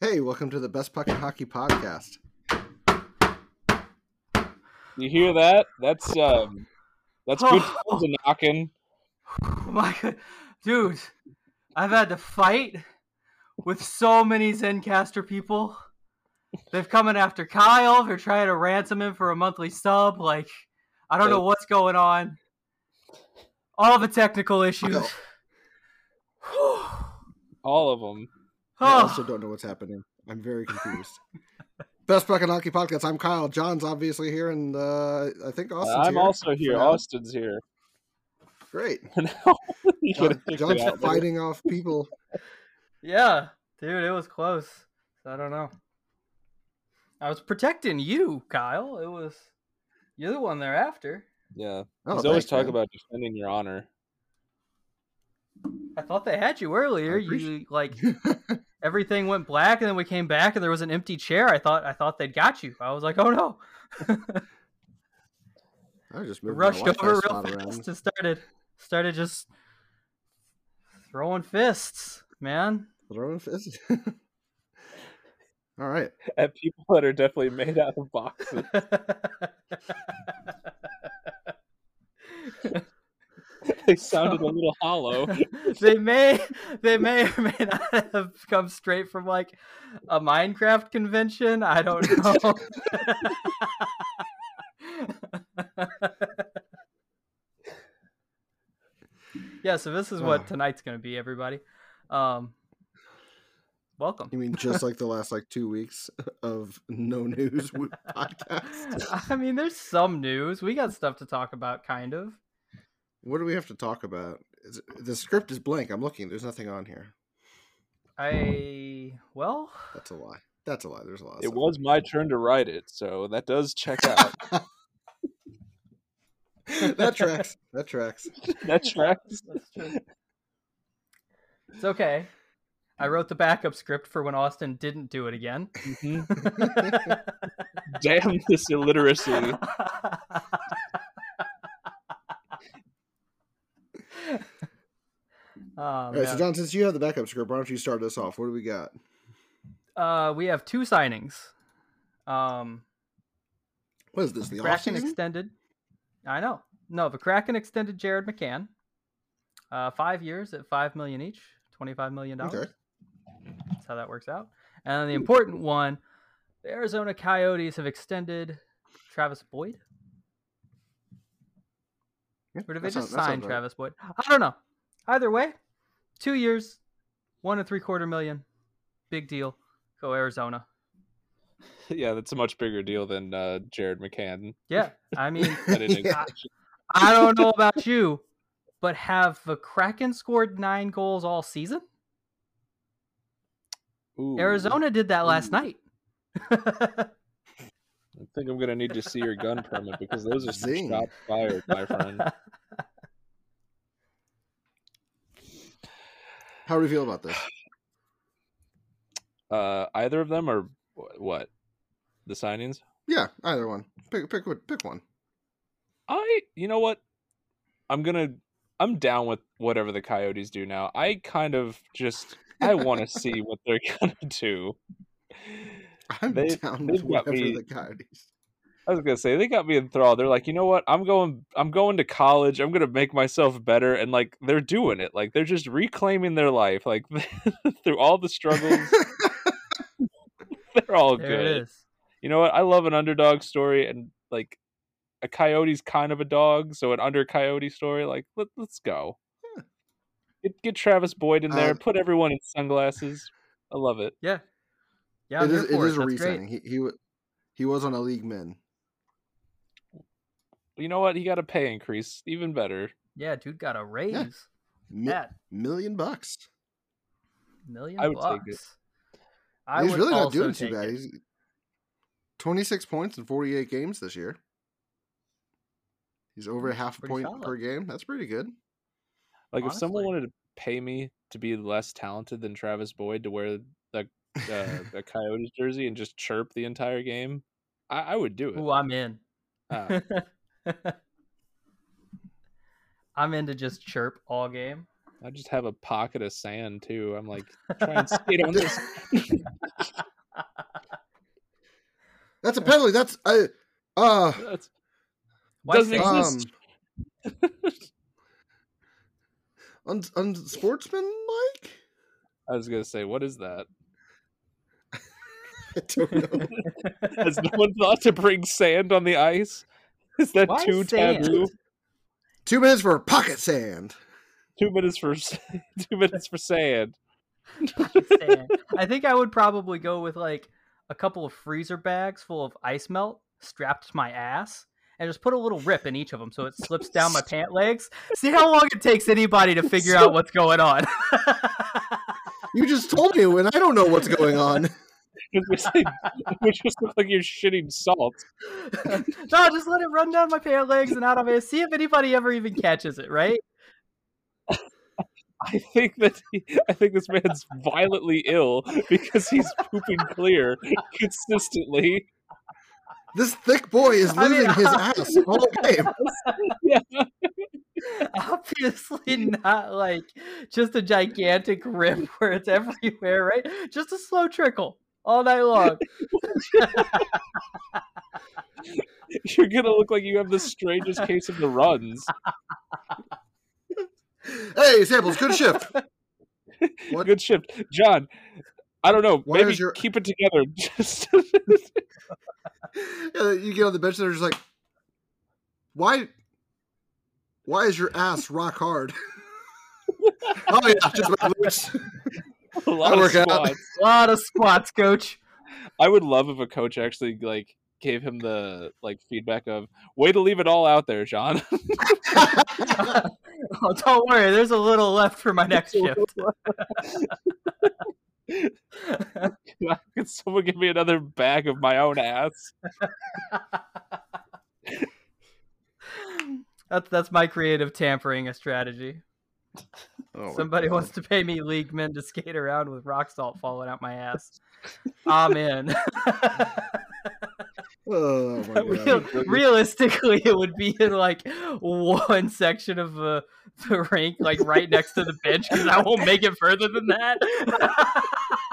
Hey, welcome to the Best Puck and Hockey Podcast. You hear that? That's um, that's good times a knocking. My God. dude, I've had to fight with so many Zencastr people. They've coming after Kyle. They're trying to ransom him for a monthly sub. Like, I don't know what's going on. All the technical issues. All of them. I also don't know what's happening. I'm very confused. Best Puck and Hockey Podcast. I'm Kyle. John's obviously here, and uh, I think Austin's I'm here also here. now. Austin's here. Great. You John, John's out. fighting off people. Yeah, dude, it was close. I don't know. I was protecting you, Kyle. It was you're the one they're after. Yeah, Oh, he's always thanks, talking about defending your honor. I thought they had you earlier. You like everything went black, and then we came back, and there was an empty chair. I thought I thought they'd got you. I was like, oh no. I just We moved my rushed over real fast around. and started started just throwing fists, man. Throwing fists. All right. At people that are definitely made out of boxes. They sounded a little hollow. they may they may or may not have come straight from like a Minecraft convention. I don't know. yeah, so this is what Oh. tonight's gonna be, everybody. Um welcome. You mean just like the last like two weeks of no news podcast? I mean, there's some news. We got stuff to talk about, kind of. What do we have to talk about? Is the script is blank. I'm looking. There's nothing on here. I well, That's a lie. That's a lie. There's a lot. Of It stuff. was my turn to write it, so that does check out. that tracks. That tracks. that tracks. It's okay. I wrote the backup script for when Austin didn't do it again. Mhm. Damn this illiteracy. Oh, All right, so. John, since you have the backup script, why don't you start us off? What do we got? uh, we have two signings. Um, What is this? The Kraken extended. I know. No, the Kraken extended Jared McCann. Uh, five years at five million each, twenty-five million dollars. Okay. That's how that works out. And then the important one, the Arizona Coyotes have extended Travis Boyd. Yeah, Or did they just sign sounds right. Travis Boyd? I don't know. Either way, two years, one and three quarter million. Big deal. Go Arizona. Yeah, that's a much bigger deal than uh, Jared McCann. Yeah. I mean, I. I don't know about you, but have the Kraken scored nine goals all season? Ooh, Arizona did that last Ooh. night. I think I'm gonna need to see your gun permit because those are some Zing. shots fired, my friend. How do we feel about this? Uh, either of them or what? The signings? Yeah, either one. Pick pick one- pick one. I, you know what? I'm gonna, I'm down with whatever the Coyotes do now. I kind of just, I want to see what they're gonna do. I'm They- down with whatever me- the Coyotes. I was gonna say they got me enthralled. They're like, you know what? I'm going. I'm going to college. I'm gonna make myself better, and like they're doing it. Like they're just reclaiming their life. Like through all the struggles, they're all there good. it is. You know what? I love an underdog story, and like a coyote's kind of a dog, so an under coyote story. Like let, let's go. Yeah. Get, get Travis Boyd in there. Um, put everyone in sunglasses. I love it. Yeah. Yeah, it I'm is it for a That's great. re-signing. He he he was on a league min. You know what? He got a pay increase. Even better. Yeah, dude got a raise. Mi- That million bucks. million I would take bucks. it. I He's really not doing too bad. it. He's 26 points in 48 games this year. He's over a half a Pretty point solid. per game. That's pretty good. Like if someone wanted to pay me to be less talented than Travis Boyd to wear the uh, a Coyotes jersey and just chirp the entire game, I, I would do it. Ooh, I'm in. Ah, I'm into just chirp all game. I just have a pocket of sand too. I'm like, try and skate on this. That's a penalty. That's uh, uh That's, doesn't say- um, exist. un- unsportsmanlike. I was gonna say, what is that? I don't know. Has no one thought to bring sand on the ice? Is that Why too sand? taboo? Two minutes for pocket sand. Two minutes for two minutes for sand. Sand. I think I would probably go with like a couple of freezer bags full of ice melt strapped to my ass and just put a little rip in each of them so it slips down my pant legs. See how long it takes anybody to figure out what's going on. You just told me, and I don't know what's going on. Which just looks like you're shitting salt. no, just let it run down my pant legs and out of it. See if anybody ever even catches it, right? I think that he, I think this man's violently ill because he's pooping clear consistently. This thick boy is I mean, losing his ass all game. Yeah. Obviously not like just a gigantic rip where it's everywhere, right? Just a slow trickle all night long. You're gonna look like you have the strangest case of the runs. Hey, Samples, good shift. What? Good shift, John. I don't know. Why maybe is your- keep it together. Just Yeah, you get on the bench and they're just like, why? Why is your ass rock hard? oh yeah, just my glutes. a lot I of work out. squats. A lot of squats, coach. I would love if a coach actually like gave him the like feedback of way to leave it all out there, John. Oh, don't worry, there's a little left for my next shift. Can someone give me another bag of my own ass? That's that's my creative tampering strategy. Oh Somebody wants to pay me league men to skate around with rock salt falling out my ass. I'm in. Oh Real, realistically, it would be in like one section of uh, the rink, like right next to the bench, because I won't make it further than that.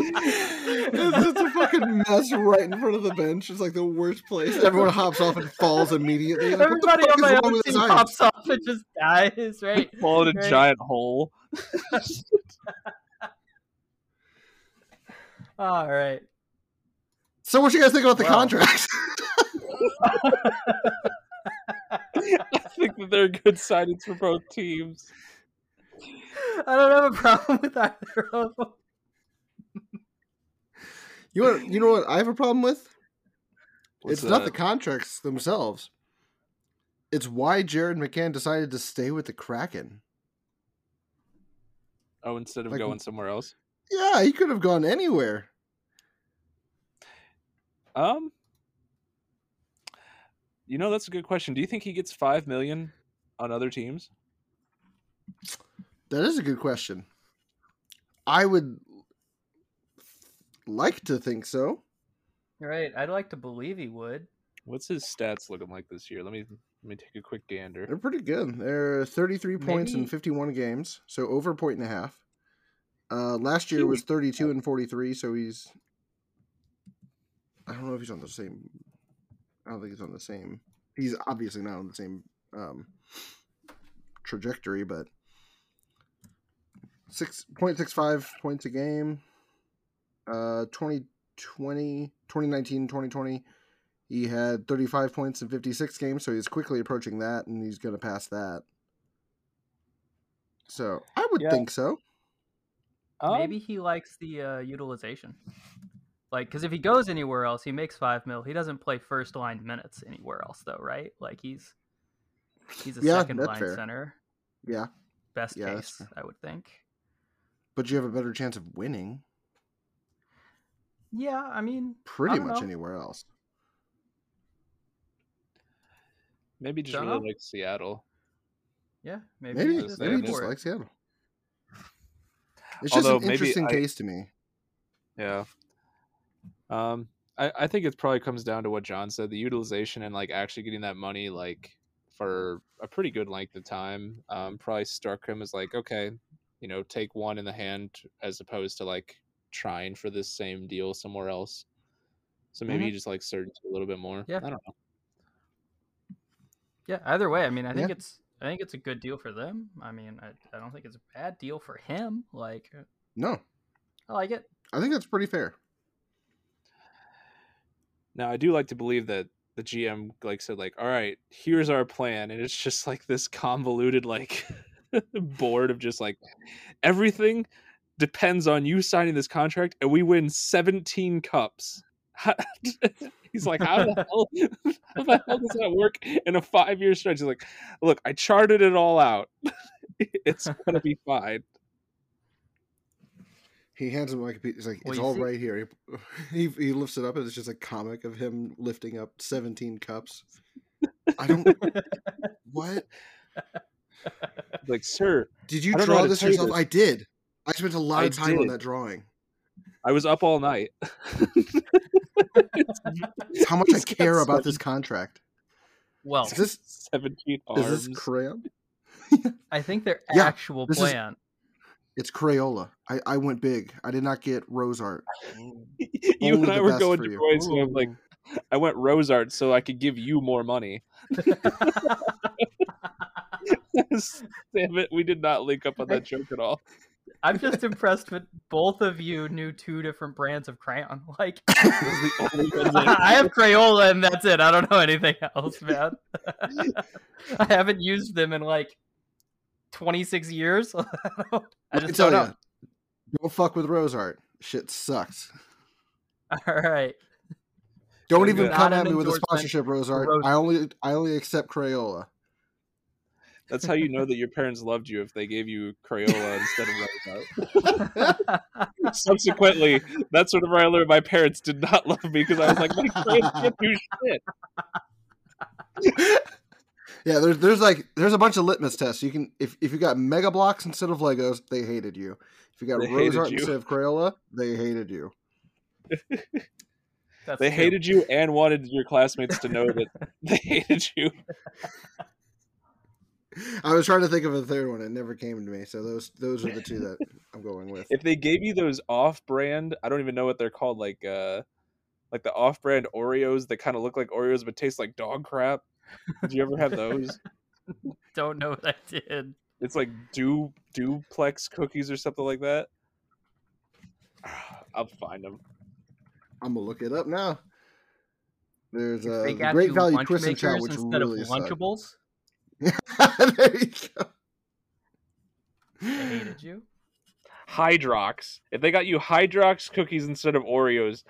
it's just a fucking mess right in front of the bench. It's like the worst place. Everyone hops off and falls immediately. Like, Everybody fuck on my wrong own with this team ice? pops off and just dies, right? Fall in a Right. giant hole. All right. So, what you guys think about the Wow. contracts? I think that they're good signings for both teams. I don't have a problem with either of them. You want, you know what I have a problem with? What's it's not the contracts themselves. It's why Jared McCann decided to stay with the Kraken. Oh, instead of Like- going somewhere else. Yeah, he could have gone anywhere. Um, you know that's a good question. Do you think he gets five million on other teams? That is a good question. I would like to think so. Right. I'd like to believe he would. What's his stats looking like this year? Let me let me take a quick gander. They're pretty good. They're 33 points in 51 games, so over a point and a half. Uh, last year was 32 and 43, so he's. I don't know if he's on the same. I don't think he's on the same. He's obviously not on the same um, trajectory, but six point six five points a game. Uh, 2020, 2019, 2020, he had 35 points in 56 games, so he's quickly approaching that, and he's going to pass that. So I would Yeah. think so. Um, Maybe he likes the uh, utilization. Like, because if he goes anywhere else, he makes five mil. He doesn't play first line minutes anywhere else, though, right? Like he's he's a Yeah, second line fair. center. Yeah, Best Yeah, case, I would think. but you have a better chance of winning Yeah, I mean, pretty don't much know. anywhere else. maybe just Dunno. really like Seattle. yeah, maybe, Maybe, just maybe just for it. likes Seattle. It's just Although an interesting I- case to me. Yeah. Um, I, I think it probably comes down to what John said, the utilization and like actually getting that money like for a pretty good length of time. Um, probably struck him as like, okay, you know, take one in the hand as opposed to like trying for this same deal somewhere else. So maybe Mhm. he just like surged a little bit more. Yeah. I don't know. Yeah, either way, I mean, I think Yeah. it's I think it's a good deal for them. I mean, I, I don't think it's a bad deal for him. Like, No, I like it. I think that's pretty fair. Now I do like to believe that the GM like said like, all right, here's our plan, and it's just like this convoluted like board of just like everything depends on you signing this contract, and we win 17 cups. He's like, how the hell, how the hell does that work in a five year stretch? He's like, look, I charted it all out. it's gonna be fine. He hands him like a piece. He's like, it's you all see- right here. He he lifts it up, and it's just a comic of him lifting up seventeen cups. I don't. what Like, sir, did you I don't know how draw this yourself? this. I did. I spent a lot I of time on that drawing. I was up all night. It's how much I care about this contract. Well, Is this 17 is arms. this crayon? I think their Yeah, actual this is- plan. It's Crayola. I, I went big. I did not get rose art. you Only and I were going to you. Royce, so I'm like, I went rose art so I could give you more money. Damn it, we did not link up on that joke at all. I'm just impressed that both of you knew two different brands of crayon. Like, Those are the only ones that- I have Crayola and that's it. I don't know anything else, man. I haven't used them in like 26 years. I Let me just tell don't know. you, don't fuck with rose art. Shit sucks. All right. Don't Very even good. come at me with a sponsorship, rose art. Rose- I only I only accept Crayola. That's how you know that your parents loved you if they gave you Crayola instead of rose art. Subsequently, that's whenever I learned my parents did not love me because I was like, my parents can't do shit. Yeah, there's there's like there's a bunch of litmus tests. You can if if you got Mega Bloks instead of Legos, they hated you. If you got They Rose hated Art you. instead of Crayola, they hated you. They true. hated you and wanted your classmates to know that they hated you. I was trying to think of a third one. It never came to me. So those those are the two that I'm going with. if they gave you those off-brand, I don't even know what they're called, like uh, like the off-brand Oreos that kind of look like Oreos but taste like dog crap. Did you ever have those? Don't know what I did. It's like du duplex cookies or something like that. I'll find them. I'm gonna look it up now. There's uh, They the got Great Value lunch Twist and Shout, makers which instead really of suck. Lunchables. There you go. I hated you. Hydrox. If they got you Hydrox cookies instead of Oreos,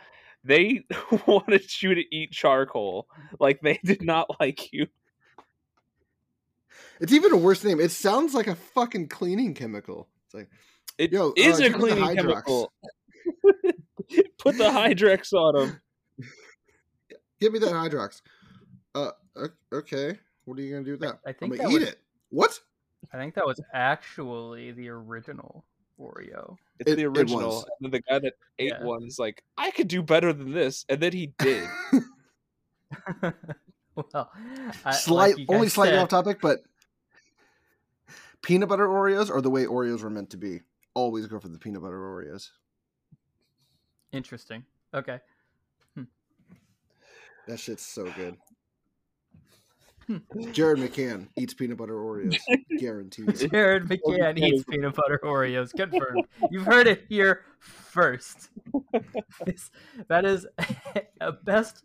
they wanted you to eat charcoal. Like they did not like you. It's even a worse name. It sounds like a fucking cleaning chemical. It's like It is Yo, uh, a give me the cleaning chemical. Put the Hydrox on them. Give me that Hydrox. Uh, okay. What are you gonna do with that? I I'm gonna eat was- it. What? I think that was actually the original Oreo. It's It- the original. was. And then the guy that ate Yeah. one's like, I could do better than this, and then he did. well, I, Slight, like only slightly said, off topic, but peanut butter Oreos are the way Oreos were meant to be. Always go for the peanut butter Oreos. Interesting. Okay. Hmm. That shit's so good. Jared McCann eats peanut butter Oreos, guaranteed. Jared oh, McCann eats peanut butter Oreos. Confirmed. You've heard it here first. This- that is a best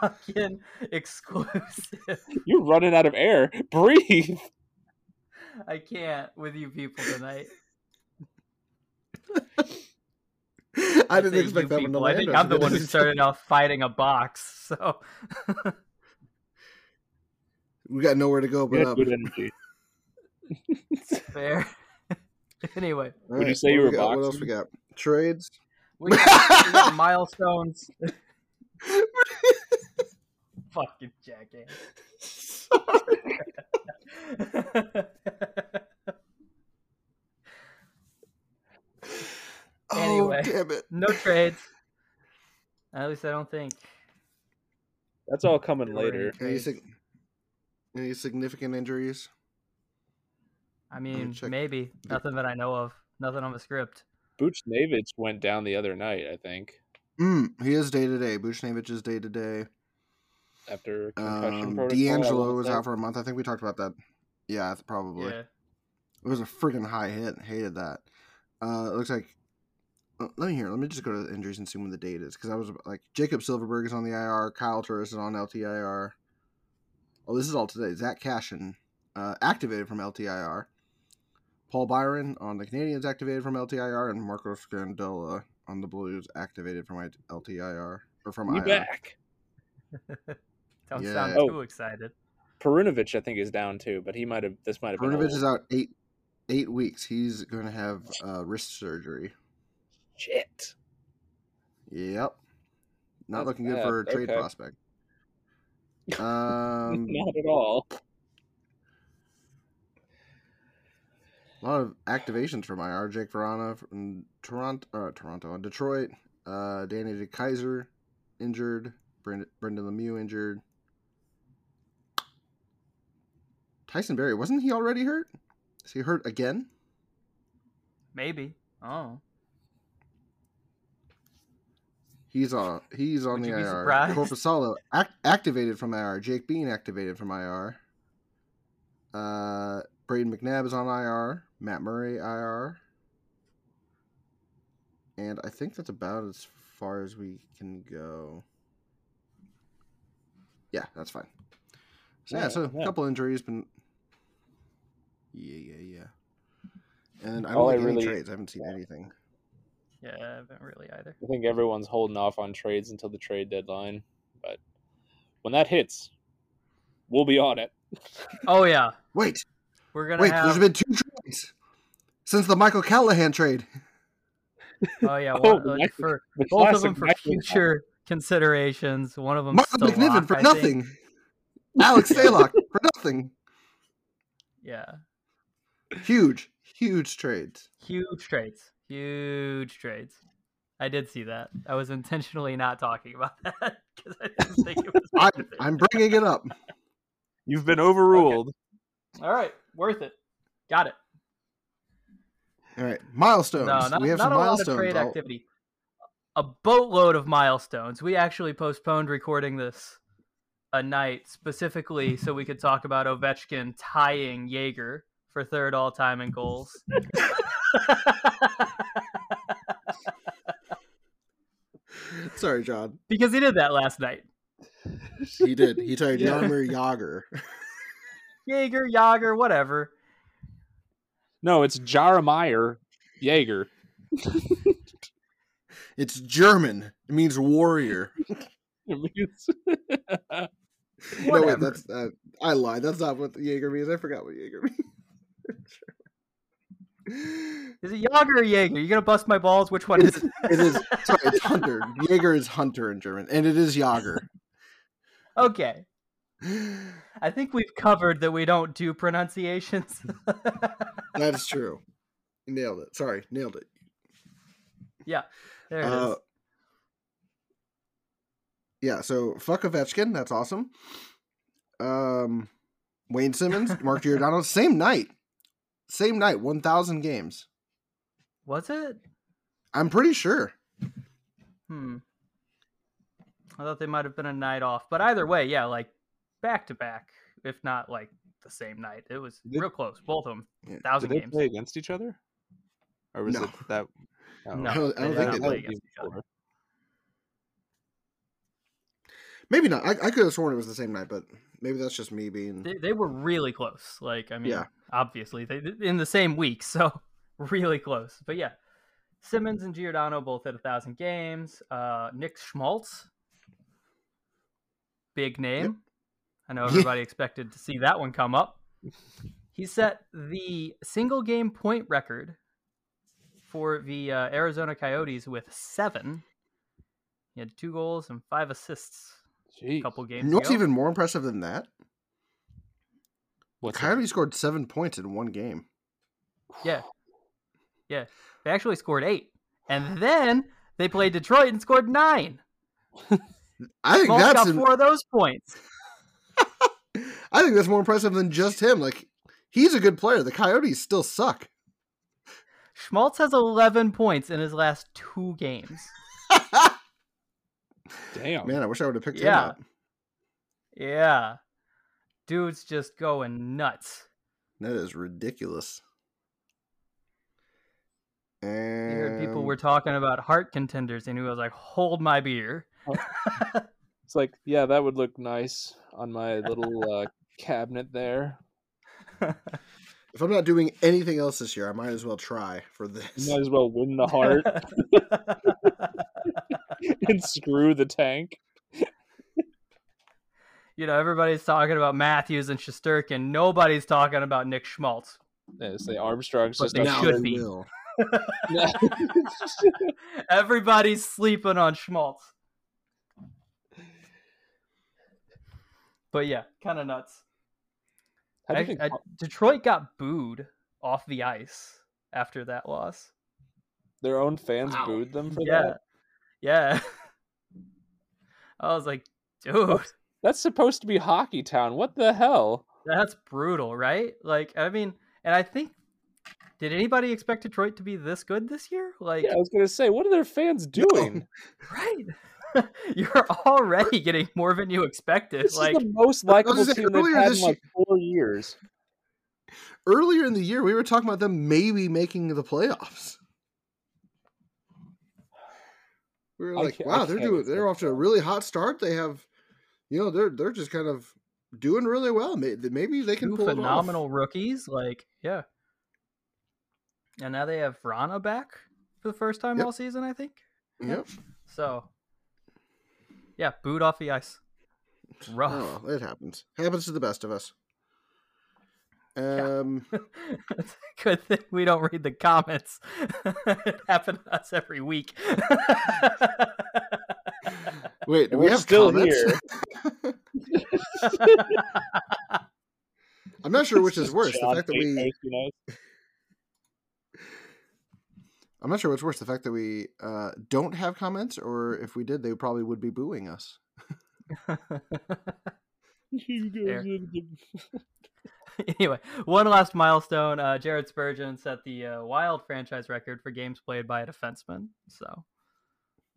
fucking exclusive. You're running out of air. Breathe. I can't with you people tonight. I didn't say expect you that one to people. I think I'm the one who started off fighting a box. So We got nowhere to go but up. good energy. fair. anyway, All Would you say what you we were got? What else we got? Trades. we got, we got milestones. Fucking jackass. Oh, anyway. Oh, damn it. no trades. At least I don't think. That's all coming There were any later. Any, trades. sig- any significant injuries? I mean, check maybe nothing that I know of. Nothing on the script. Buchnevich went down the other night, I think. Mm, he is day to day. Buchnevich is day to day. After concussion Um, protocol, D'Angelo was say. out for a month. I think we talked about that. Yeah, th- probably. Yeah. It was a freaking high hit. Hated that. Uh, it looks like. let me hear. Let me just go to the injuries and see when the date is because I was like Jacob Silfverberg is on the IR. Kyle Turris is on LTIR. Oh, this is all today. Zach Kassian uh, activated from LTIR. Paul Byron on the Canadiens activated from LTIR, and Marco Scandella on the Blues activated from LTIR or from We IR. back. Don't Yeah. sound Oh. too excited. Perunovic, I think, is down too, but he might have. This might have been. Brunovich is out eight eight weeks. He's going to have uh, wrist surgery. Shit. Yep. Not That's looking good for a trade Okay. prospect. Um, Not at all. a lot of activations from IR. Jakub Vrana from Toronto, uh, Toronto, Detroit. Uh, Danny DeKeyser injured. Brendan, Brendan Lemieux injured. Tyson Barrie wasn't he already hurt? Is he hurt again? Maybe. Oh. He's on. He's on Would the IR. Korpisalo act, activated from IR. Jake Bean activated from IR. Uh, Brayden McNabb is on IR. Matt Murray IR. And I think that's about as far as we can go. Yeah, that's fine. So yeah, Yeah, so a couple injuries, but yeah, yeah, yeah. And I don't All I any really- trades. I haven't seen anything. Yeah, I haven't really either. I think everyone's holding off on trades until the trade deadline, but when that hits, we'll be on it. Oh yeah, Wait, we're gonna wait. have. There's been two trades since the Michael Callahan trade. Oh yeah, Oh, one, uh, Michael- for The both of them for Michael future considerations. One of them Michael still McNiven locked, for I think. nothing. Alex Stalock for nothing. Yeah, Huge, huge trades. huge trades, huge trades. I did see that. I was intentionally not talking about that because I didn't think it was. I, I'm bringing it up. You've been overruled. All right, worth it. Got it. All right, milestones. No, not, we have not some a lot of milestones. trade activity. A boatload of milestones. We actually postponed recording this a night specifically so we could talk about Ovechkin tying Jaeger for third all time in goals. Sorry, John. because he did that last night. He did. He tied Yeah. Jaromir Yager. Jaeger, Jager, whatever. No, it's Jaromir Jaeger. It's German. It means warrior. It means- No, wait, that's uh, I lied. That's not what Jaeger means. I forgot what Jaeger means. Is it Jager or Jaeger? You're gonna bust my balls? Which one It is is. It is. Sorry, it's Hunter. Jaeger is Hunter in German, and it is Jager. Okay. I think we've covered that we don't do pronunciations. That is true. You nailed it. Sorry, nailed it. Yeah, there it is. Uh, yeah, so fuck Ovechkin. That's awesome. Um, Wayne Simmonds, Mark Giordano, same night. Same night, 1,000 games. Was it? I'm pretty sure. Hmm. I thought they might have been a night off, but either way, yeah, like back to back, if not like the same night. It was Did- real close, both of them, Yeah. thousand Did they games. play against each other? Or was No. it that? oh, No, I don't- I don't they think did it- not against each other. before. Maybe not. I, I could have sworn it was the same night, but maybe that's just me being. They, they were really close. Like, I mean, Yeah. obviously they in the same week, so really close. But yeah, Simmonds and Giordano both had a thousand games. Uh, Nick Schmaltz, big name. I know everybody expected to see that one come up. He set the single game point record for the uh, Arizona Coyotes with seven. He had two goals and five assists a Jeez. couple You games know what's ago. even more impressive than that? What's that? Coyotes scored seven points in one game. Yeah. Yeah. They actually scored eight. And then they played Detroit and scored nine. I think Small's that's got im- four of those points. I think that's more impressive than just him. Like he's a good player. The Coyotes still suck. Schmaltz has 11 points in his last two games. Damn. Man, I wish I would have picked him up. Yeah. Dude's just going nuts. That is ridiculous. You And heard people were talking about Hart contenders, and he was like, "Hold my beer." It's like, yeah, that would look nice on my little uh, cabinet there. if I'm not doing anything else this year, I might as well try for this. You might as well win the Hart and screw the tank. you know, everybody's talking about Matthews and Shesterkin. Nobody's talking about Nick Schmaltz. Yeah, say Armstrong's But just they should be. Everybody's sleeping on Schmaltz. But yeah, kind of nuts. How do you I- think uh, I- Detroit got booed off the ice after that loss. their own fans Wow. booed them for Yeah, that? Yeah. I was like, dude, That's supposed to be Hockey Town. What the hell? that's brutal, right? Like, I mean, and I think, did anybody expect Detroit to be this good this year? Like, Yeah, I was gonna say, what are their fans doing? right? You're already getting more than you expected. This like, is the most likable say, team they've earlier had in this like four years. Earlier in the year, we were talking about them maybe making the playoffs. We were like, wow, they're doing they're off to a really hot start. They have you know, they're they're just kind of doing really well. Maybe they can two pull phenomenal rookies. Like, yeah. And now they have Vrana back for the first time Yep. all season, I think. Yep. So, yeah, booed off the ice. Rough. Oh, it happens. Happens to the best of us. Um, it's a good thing we don't read the comments. it happens to us every week. wait, we we're have still comments? here. I'm not sure which is worse: the fact that we. I'm not sure what's worse: the fact that we uh, don't have comments, or if we did, they probably would be booing us. You guys Fair. are the- anyway, one last milestone. Uh, Jared Spurgeon set the uh, Wild franchise record for games played by a defenseman. So,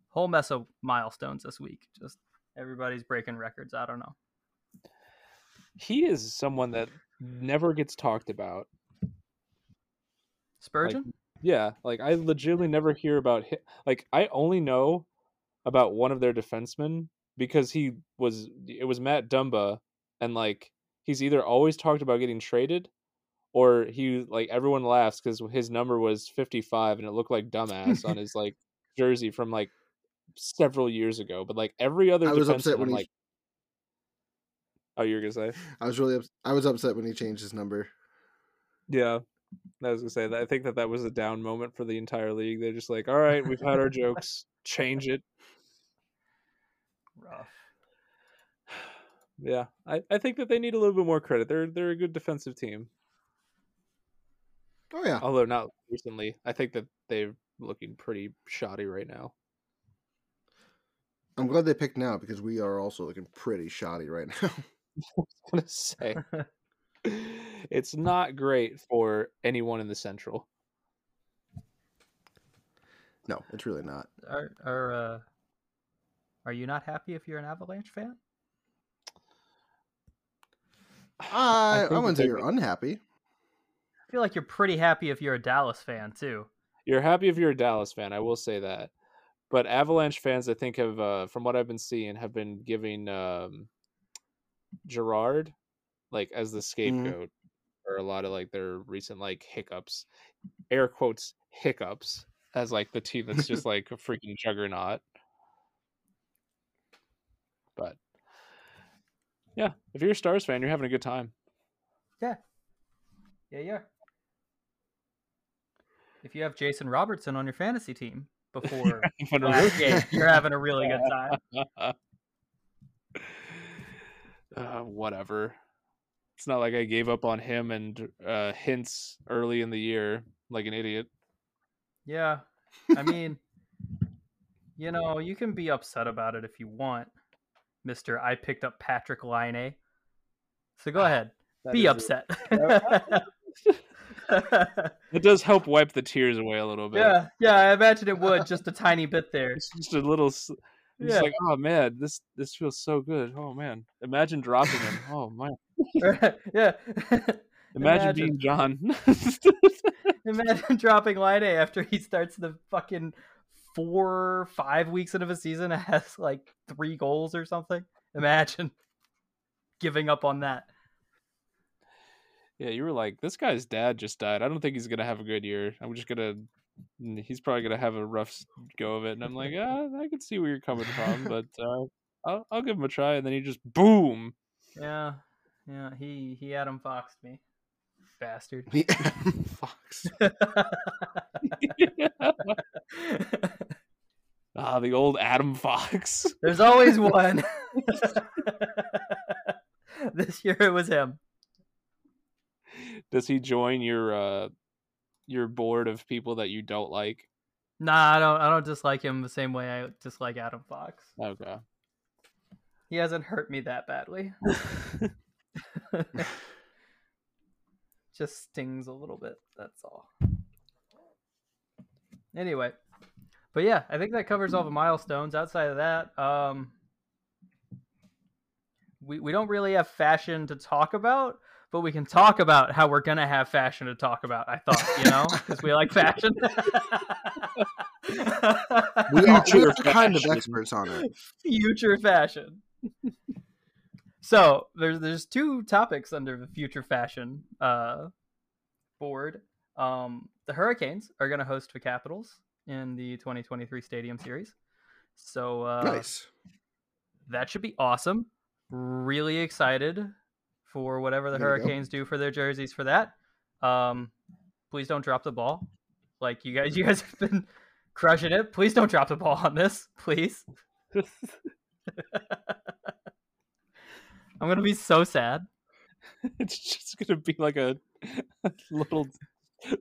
whole mess of milestones this week. Just everybody's breaking records. I don't know. he is someone that never gets talked about. Spurgeon? Yeah, like I legitimately never hear about him. Like I only know about one of their defensemen because he was it was Matt Dumba, and like he's either always talked about getting traded, or he like everyone laughs because his number was fifty five and it looked like dumbass on his like jersey from like several years ago. But like every other I was upset when he- like, oh, you're gonna say. I was really ups- I was upset when he changed his number. Yeah, I was gonna say that. I think that that was a down moment for the entire league. They're just like, all right, we've had our jokes, change it. Rough. Yeah, I, I think that they need a little bit more credit. They're they're a good defensive team, Oh yeah, although not recently. I think that they're looking pretty shoddy right now. I'm glad they picked now because we are also looking pretty shoddy right now. I was gonna say it's not great for anyone in the Central. no, it's really not. Are are uh, are you not happy if you're an Avalanche fan? I, I, think wouldn't say they're you're unhappy. I feel like you're pretty happy if you're a Dallas fan too. You're happy if you're a Dallas fan, I will say that. But Avalanche fans, I think, have uh, from what I've been seeing, have been giving um, Girard like as the scapegoat for a lot of like their recent like hiccups, air quotes hiccups, as like the team that's just like a freaking juggernaut. But yeah, if you're a Stars fan, you're having a good time. Yeah, yeah. Yeah. If you have Jason Robertson on your fantasy team before last game, you're having a really good time. uh, whatever. It's not like I gave up on him and uh, Hintz early in the year like an idiot. Yeah, I mean, you know, you can be upset about it if you want, Mister. I picked up Patrik Laine. So go ah, ahead, That be is a- upset. It does help wipe the tears away a little bit. yeah, yeah. I imagine it would just a tiny bit there. It's just a little, s- He's Yeah. like, oh man, this this feels so good. Oh man, imagine dropping him. Oh man, yeah. imagine, Imagine. being John. Imagine dropping Laine after he starts the fucking four, five weeks into a season has like three goals or something. Imagine giving up on that. yeah, you were like, this guy's dad just died. I don't think he's gonna have a good year. I'm just gonna. He's probably gonna have a rough go of it, and I'm like, ah, I can see where you're coming from, but uh, I'll I'll give him a try. And then he just boom. Yeah, yeah. He he Adam Foxed me, bastard. He- Fox. ah, the old Adam Fox. There's always one. this year it was him. Does he join your uh your board of people that you don't like? Nah, I don't. I don't dislike him the same way I dislike Adam Fox. Okay. He hasn't hurt me that badly. Just stings a little bit. That's all. Anyway, but yeah, I think that covers all the milestones. Outside of that, um, we we don't really have fashion to talk about, but we can talk about how we're gonna have fashion to talk about. I thought, you know, because we like fashion. We are, we are kind of experts on it. future fashion. so there's there's two topics under the future fashion uh, board. Um, the Hurricanes are going to host the Capitals in the 2023 Stadium Series, so uh, nice. that should be awesome. Really excited for whatever the There. Hurricanes do for their jerseys for that. Um, please don't drop the ball. Like you guys, you guys have been crushing it. Please don't drop the ball on this, please. I'm gonna be so sad. it's just gonna be like a, a little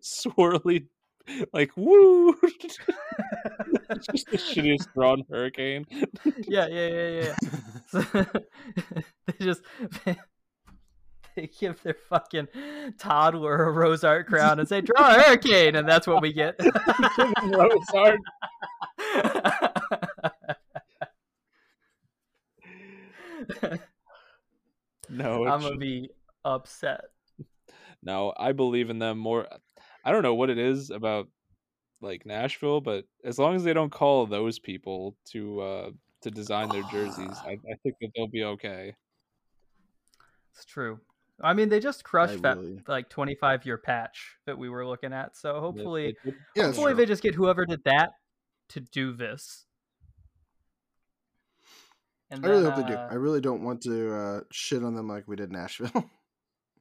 swirly, like woo. it's just the shittiest drawn hurricane. Yeah, yeah, yeah, yeah. So, they just they give their fucking toddler a rose art crown and say, "Draw a hurricane," and that's what we get. Rosard. No, I'm gonna be upset. no. I believe in them more. I don't know what it is about like Nashville, but as long as they don't call those people to uh to design their jerseys, I, I think that they'll be okay. It's true. I mean, they just crushed that really- like 25 year patch that we were looking at. So hopefully, they did- Yeah, that's hopefully they just get whoever did that to do this. And I really then, hope they do. uh, I really don't want to uh, shit on them like we did Nashville.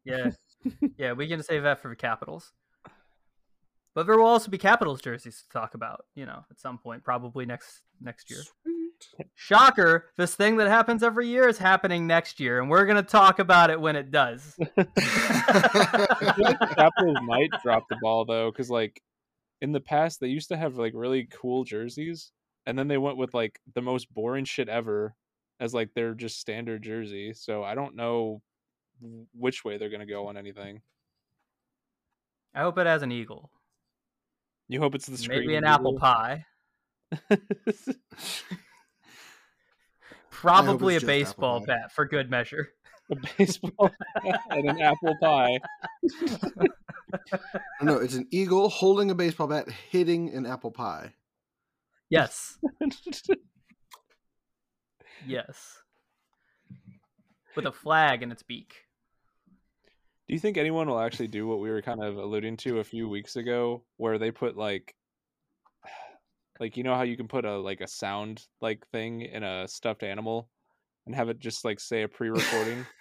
Yeah, yeah, we can save that for the Capitals. But there will also be Capitals jerseys to talk about, you know, at some point, probably next next year. Shocker! This thing that happens every year is happening next year, and we're gonna talk about it when it does. I feel like Capitals might drop the ball though, because like in the past they used to have like really cool jerseys, and then they went with like the most boring shit ever as like their just standard jersey. So I don't know which way they're gonna go mm. on anything. I hope it has an eagle, You hope it's the screen. maybe screaming an apple pie, probably a it's just apple baseball bat for good measure. a baseball bat and an apple pie. no, it's an eagle holding a baseball bat, hitting an apple pie. Yes, yes, with a flag in its beak. Do you think anyone will actually do what we were kind of alluding to a few weeks ago, where they put like, like you know how you can put a like a sound like thing in a stuffed animal, and have it just like say a pre-recording?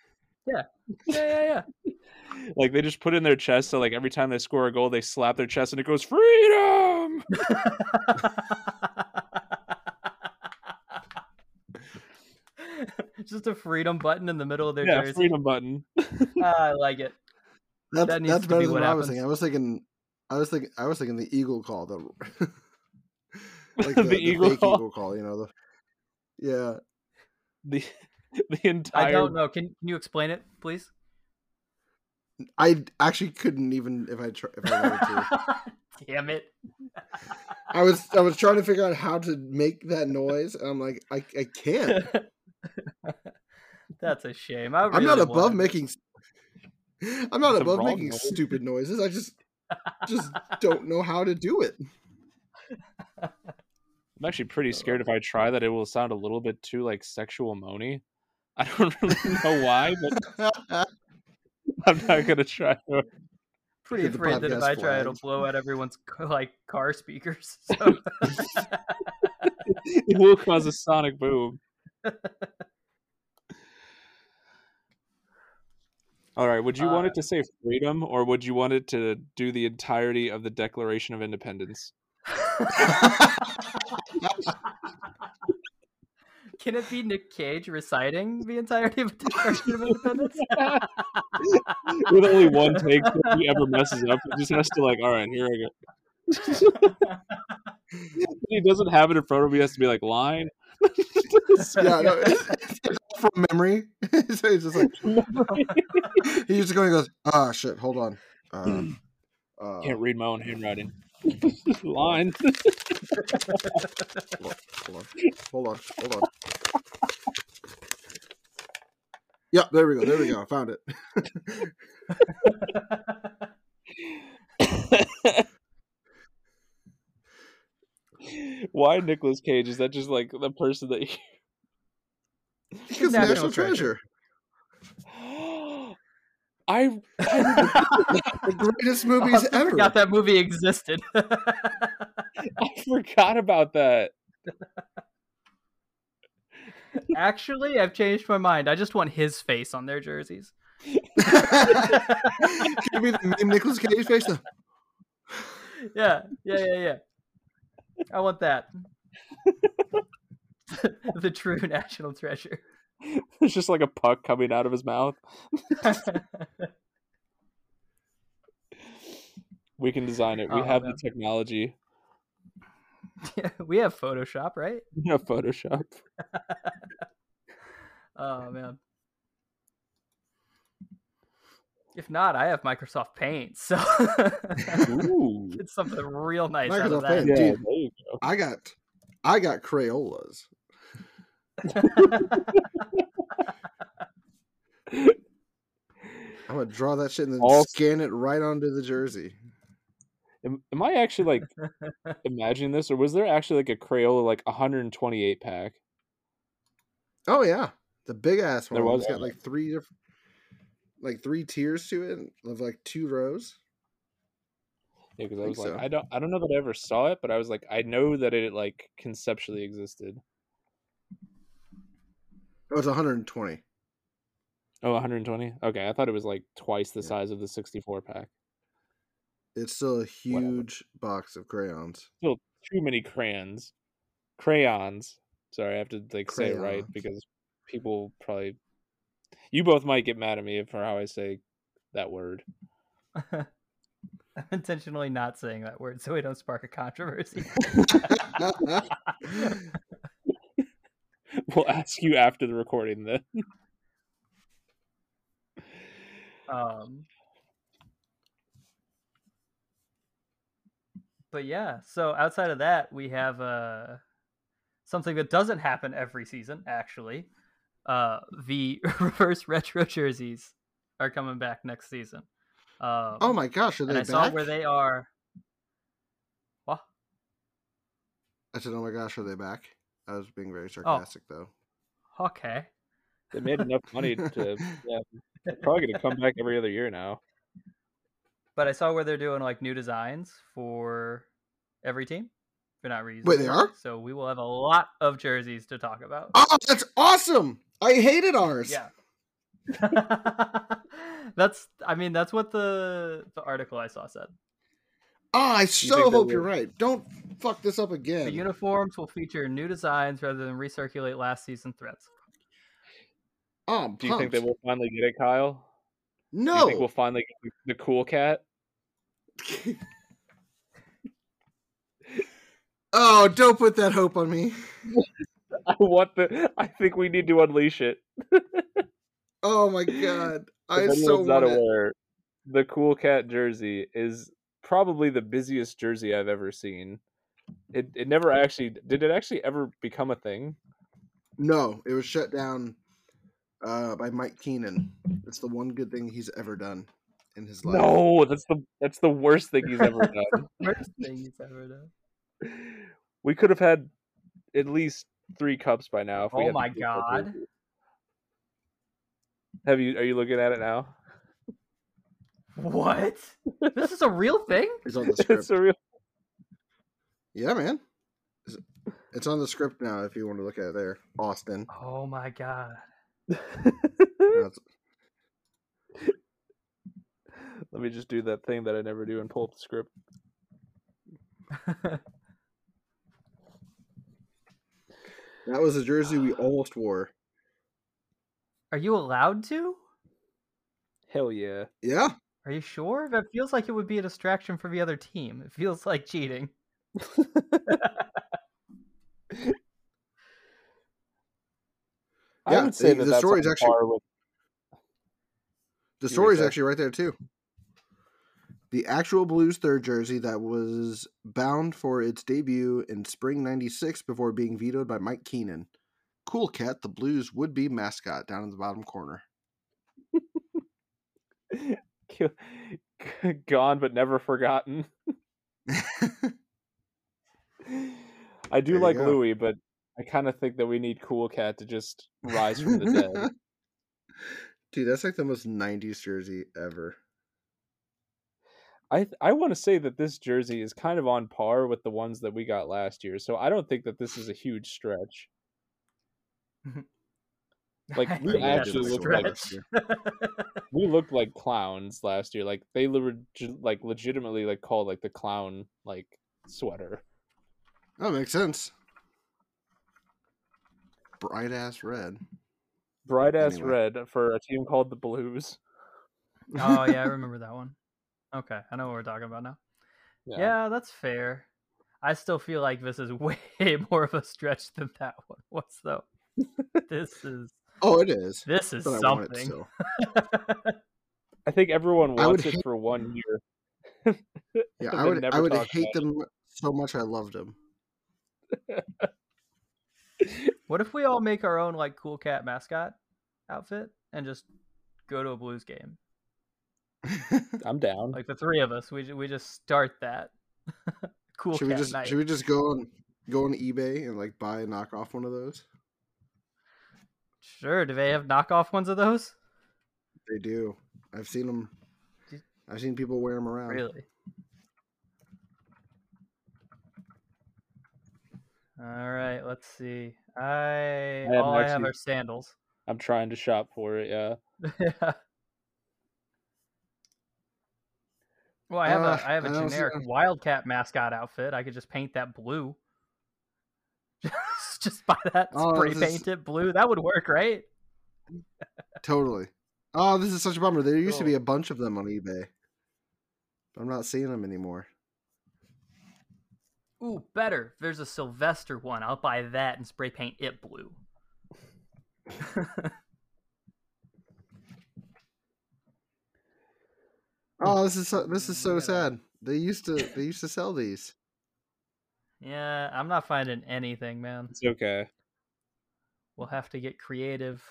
Yeah, yeah, yeah. yeah. like they just put it in their chest, so like every time they score a goal, they slap their chest and it goes freedom. Just a freedom button in the middle of their yeah, jersey. freedom button. Ah, I like it. That's That needs that's to better be than what what I was thinking. I was thinking, I was thinking, I was thinking the eagle call, the like The the, the eagle fake call. eagle call. You know the yeah. the the entire I don't know. Can can you explain it, please? I actually couldn't even if I tr- if I wanted to. damn it. I was I was trying to figure out how to make that noise, and I'm like, I, I can't. That's a shame. I I'm not above wanted- making. I'm not The above making noise. stupid noises. I just just don't know how to do it. I'm actually pretty oh. scared if I try that it will sound a little bit too like sexual moany. I don't really know why, but I'm not gonna try. to- Pretty Get afraid that if I try, it'll blow out everyone's like car speakers. So It will cause a sonic boom. All right. Would you want Uh, it to say freedom, or would you want it to do the entirety of the Declaration of Independence? Can it be Nick Cage reciting the entirety of the Declaration of Independence? With only one take, if he ever messes up, he just has to like, all right, here I go. he doesn't have it in front of him. He has to be like line. Yeah, no, it's from memory. so he's just like he's just going. and Goes ah shit. Hold on. Uh, uh, Can't read my own handwriting. line. Hold on. Hold on. Hold on. Yeah, there we go. There we go. I found it. Why Nicolas Cage? Is that just like the person that? You... Because National National Treasure. Treasure, I the greatest Oh, movies I ever. forgot that movie existed. I forgot about that. Actually, I've changed my mind. I just want his face on their jerseys. Give me the meme Nicolas Cage face. though. Yeah, yeah, yeah, yeah. I want that. the true national treasure. It's just like a puck coming out of his mouth. We can design it. We Oh, have man. the technology. Yeah, we have Photoshop, right? We have Photoshop. Oh man. If not, I have Microsoft Paint, so Ooh. get something real nice out of Microsoft that. Paint. Yeah, Dude. go. I got, I got Crayolas. I'm gonna draw that shit and then All- scan it right onto the jersey. Am, am I actually like imagining this, or was there actually like a Crayola like 128 pack? Oh yeah, the big ass one. There was It's got like three different, like three tiers to it of like two rows. Yeah, because I Think was like, so. I don't, I don't know that I ever saw it, but I was like, I know that it like conceptually existed. Oh, it's 120. Oh, 120. Okay, I thought it was like twice the Yeah. size of the 64 pack. It's still a huge box of crayons. Still too many crayons, crayons. Sorry, I have to like say it right because people probably, you both might get mad at me for how I say that word. I'm intentionally not saying that word so we don't spark a controversy. We'll ask you after the recording then. Um, but yeah, so outside of that, we have uh, something that doesn't happen every season. Actually, uh, the reverse retro jerseys are coming back next season. Um, oh my gosh, are and they I saw back? where they are. What? I said, oh my gosh, are they back? I was being very sarcastic though. Okay. They made enough money to, yeah, probably gonna come back every other year now. But I saw where they're doing like new designs for every team. They're not reusing. Wait, they are? So we will have a lot of jerseys to talk about. Oh, that's awesome! I hated ours. Yeah. that's I mean that's what the the article I saw said. Oh, I think so hope you're right. Don't fuck this up again. The uniforms will feature new designs rather than recirculate last season threads. oh, I'm Do you think they will finally get it, Kyle? Do you No. think we'll finally get the- the cool cat? oh, don't put that hope on me. I want the. I think we need to unleash it. Oh my god, If I so anyone's not want it. aware, the cool cat jersey is probably the busiest jersey I've ever seen. It it never actually did it actually ever become a thing? No, it was shut down uh, by Mike Keenan. It's the one good thing he's ever done in his life. No, that's the that's the worst thing he's ever done. Worst thing he's ever done. we could have had at least three cups by now. If Oh had my God. jersey. Have you? Are you looking at it now? What? This is a real thing? It's on the script. it's a real. Yeah, man. It's- It's on the script now. If you want to look at it there, Austin. Oh my god. That's- Let me just do that thing that I never do and pull up the script. That was a jersey we ah. almost wore. Are you allowed to? Hell yeah. Yeah. Are you sure? That feels like it would be a distraction for the other team. It feels like cheating. I Yeah, would say the- that the story's actually- with The You story's actually right there too. The actual Blues third jersey that was bound for its debut in spring '96 before being vetoed by Mike Keenan. Cool Cat, the Blues would be mascot down in the bottom corner. gone but never forgotten. I do There like. Louis, but I kind of think that we need Cool Cat to just rise from the dead. Dude, that's like the most '90s jersey ever. I I want to say that this jersey is kind of on par with the ones that we got last year, so I don't think that this is a huge stretch. Like, we think actually a look like- We looked like clowns last year. Like they were like legitimately like called like the clown like sweater. That makes sense. Bright ass red. Bright ass Anyway. red for a team called the Blues. oh yeah, I remember that one. Okay, I know what we're talking about now. Yeah. that's fair. I still feel like this is way more of a stretch than that one was though. this is Oh, it is. this is But I something. still. I think everyone I would wants it hate- for one year. Yeah, I would. never I would hate about them so much. I loved them. What if we all make our own like cool cat mascot outfit and just go to a blues game? I'm down. Like the three of us, we we just start that cool should we just night. should we just go on go on eBay and like buy a knockoff one of those? Sure. Do they have knockoff ones of those? They do. I've seen them. I've seen people wear them around. Really? All right. Let's see. I, haven't all I have actually- are sandals. I'm trying to shop for it. Yeah. yeah. Well, I have Uh, a I have a I generic wildcat mascot outfit. I could just paint that blue. just buy that Oh, spray this is- paint it blue. That would work, right? Totally. Oh, this is such a bummer. There used to be a bunch of them on eBay. But I'm not seeing them anymore. Ooh, better. There's a Sylvester one. I'll buy that and spray paint it blue. Oh, this is so, this is so Look at that. sad. They used to they used to sell these. yeah, I'm not finding anything, man. It's okay. We'll have to get creative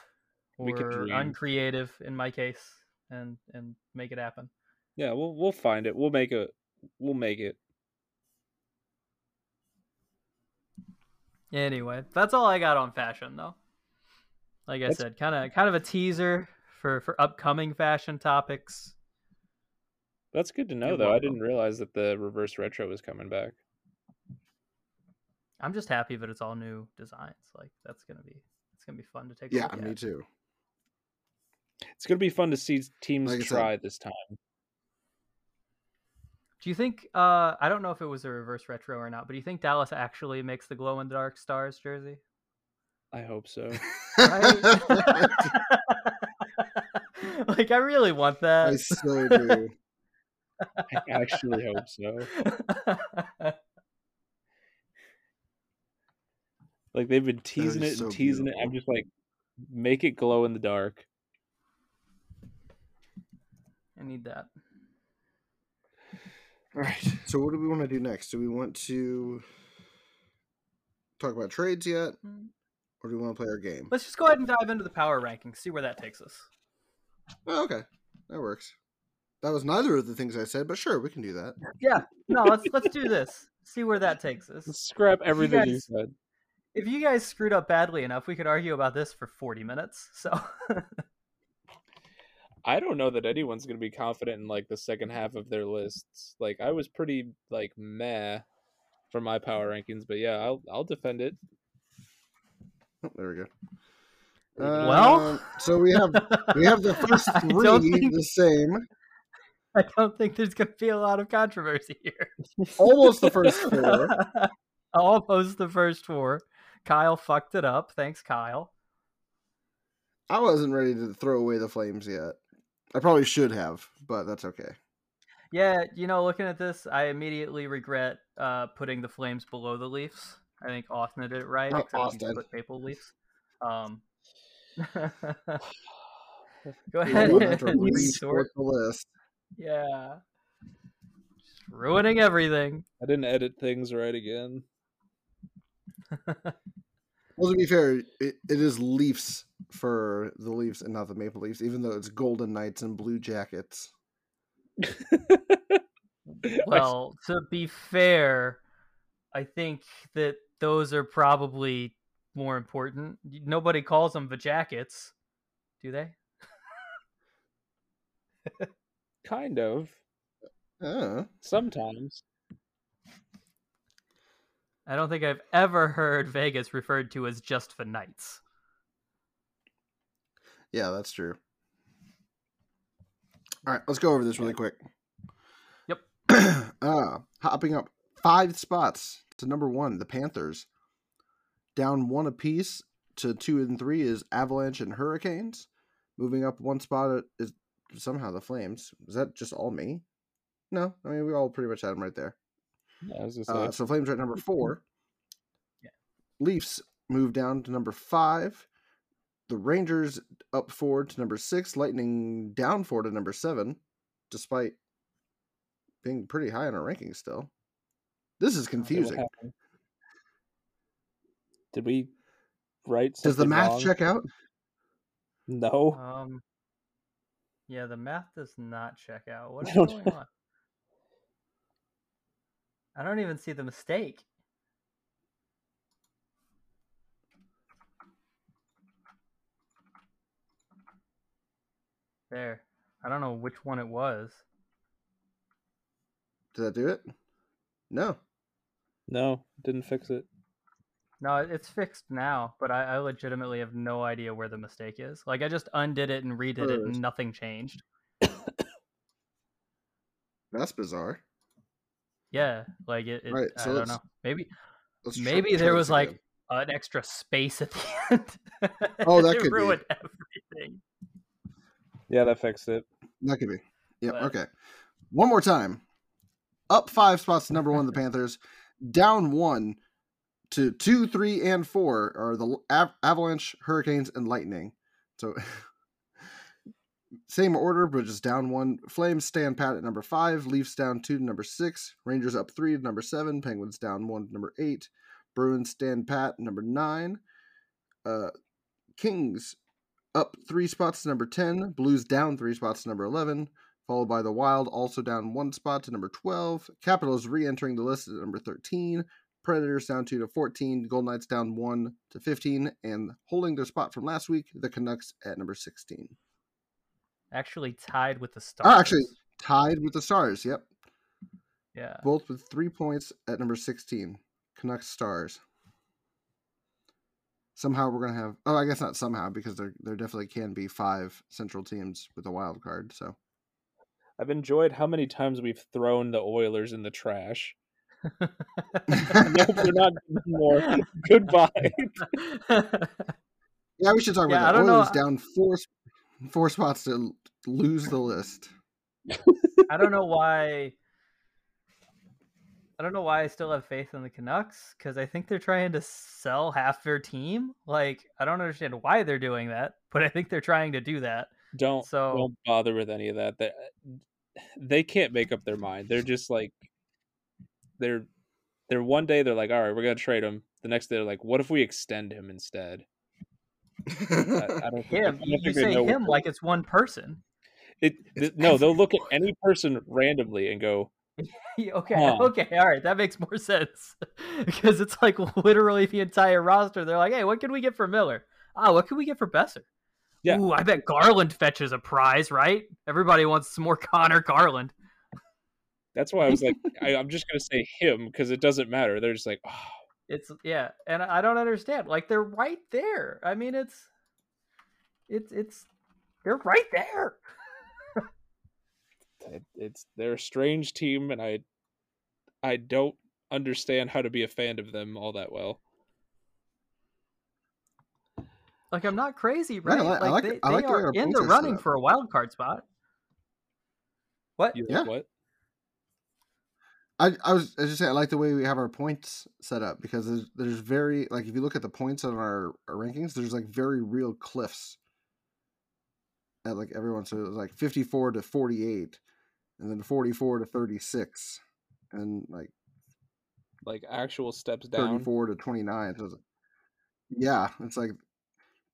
or uncreative in my case and and make it happen. Yeah, we'll we'll find it. We'll make it. We'll make it. Anyway, that's all I got on fashion though. Like I That's- said, kind of kind of a teaser for for upcoming fashion topics. That's good to know, You're though. I didn't realize that the reverse retro was coming back. I'm just happy that it's all new designs. Like that's gonna be it's gonna be fun to take. A Yeah, look me at. too. It's gonna be fun to see teams Like I said- try this time. Do you think? Uh, I don't know if it was a reverse retro or not, but do you think Dallas actually makes the glow in the dark stars jersey? I hope so. Right? like I really want that. I that. so do. I actually hope so. Like they've been teasing is it and so teasing it. I'm just like, make it glow in the dark. I need that. All right. So what do we want to do next? Do we want to talk about trades yet, Mm. or do we want to play our game? Let's just go ahead and dive into the power rankings. See where that takes us. Oh, okay, that works. That was neither of the things I said, but sure, we can do that. Yeah. No, let's let's do this. See where that takes us. Let's scrap everything you guys- said. If you guys screwed up badly enough, we could argue about this for 40 minutes. So I don't know that anyone's gonna be confident in like the second half of their lists. Like I was pretty like meh for my power rankings, but yeah, I'll I'll defend it. Oh, there we go. Well- Um, so we have we have the first I three think- the same, I don't think there's going to be a lot of controversy here. almost the first four. Almost the first four. Kyle fucked it up. Thanks, Kyle. I wasn't ready to throw away the flames yet. I probably should have, but that's okay. Yeah, you know, looking at this, I immediately regret uh, putting the Flames below the Leafs. I think Austin did it right. Except Austin. put Maple Leafs. Um, go ahead don't have to and resort. the list. Yeah, just ruining everything. I didn't edit things right again. Well, to be fair, it, it is Leafs for the Leafs and not the Maple Leafs, even though it's Golden Knights and Blue Jackets. Well, to be fair, I think that those are probably more important. Nobody calls them the jackets, do they? kind of. Uh, Sometimes. I don't think I've ever heard Vegas referred to as just for Knights. yeah, that's true. All right, let's go over this really quick. Yep. uh, hopping up five spots to number one, the Panthers. Down one apiece to two and three is Avalanche and Hurricanes. Moving up one spot is somehow the Flames. Is that just all me? No, I mean we all pretty much had them right there. Yeah, I was gonna say. Uh, so Flames are at number four. Yeah. Leafs move down to number five. The Rangers up four to number six. Lightning down four to number seven, despite being pretty high in our rankings still. This is confusing. happened? Did we write Does the math wrong? check out? No. Um, yeah, the math does not check out. What I is don't- going on? I don't even see the mistake. There. I don't know which one it was. Did that do it? No. No, didn't fix it. No, it's fixed now, but I, I legitimately have no idea where the mistake is. Like, I just undid it and redid it, and nothing changed. That's bizarre. Yeah, like it. it Right, I don't know. Maybe maybe try there this was like again. an extra space at the end. Oh, that It could be. ruined everything. Yeah, that fixed it. That could be. Yep. But- Okay. One more time. Up five spots to number one, the Panthers. Down one to two, three, and four are the Av- Avalanche, Hurricanes, and Lightning. So same order, but just down one. Flames stand pat at number five. Leafs down two to number six. Rangers up three to number seven. Penguins down one to number eight. Bruins stand pat at number nine. Uh, Kings up three spots to number 10. Blues down three spots to number 11. Followed by the Wild, also down one spot to number 12. Capitals re entering the list at number 13. Predators down two to 14. Golden Knights down one to 15. And holding their spot from last week, the Canucks at number 16. Actually tied with the Stars. Ah, actually- Tied with the Stars. Yep. yeah. Both with three points at number 16. Canucks Stars. Somehow we're gonna have oh I guess not somehow because there there definitely can be five central teams with a wild card, so I've enjoyed how many times we've thrown the Oilers in the trash. Nope, we're not getting more. Goodbye. Yeah, we should talk Yeah, I about that. don't know. Down four four spots to lose the list. I don't know why. I don't know why I still have faith in the Canucks because I think they're trying to sell half their team. Like I don't understand why they're doing that, but I think they're trying to do that. Don't So- don't bother with any of that. That they can't make up their mind. They're just like they're they're one day they're like, all right, we're gonna trade him. The next day they're like, what if we extend him instead? I, I don't think, I Him. don't You think they say know him like it's one person. it. th- no, they'll look at any person randomly and go, okay, Huh. okay, all right, that makes more sense because it's like literally the entire roster. They're like, hey, what can we get for Miller? Ah, what can we get for Boeser? Yeah. Ooh, I bet Garland fetches a prize, right? Everybody wants some more Conor Garland. That's why I was like, I, I'm just gonna say him because it doesn't matter. They're just like, oh, It's yeah, and I I don't understand. Like they're right there. I mean, it's it's it's they're right there. it, it's they're a strange team, and I I don't understand how to be a fan of them all that well. Like I'm not crazy, Yeah, I right? like- I like, like- they, I like they are in the running for a wild card spot. What? You Yeah. what? I, I was I was just saying I like the way we have our points set up because there's there's very like if you look at the points on our, our rankings, there's like very real cliffs. At like everyone, so it was like 54 to 48, and then 44 to 36, and like Like actual steps down. 34 to 29. So it's, yeah, it's like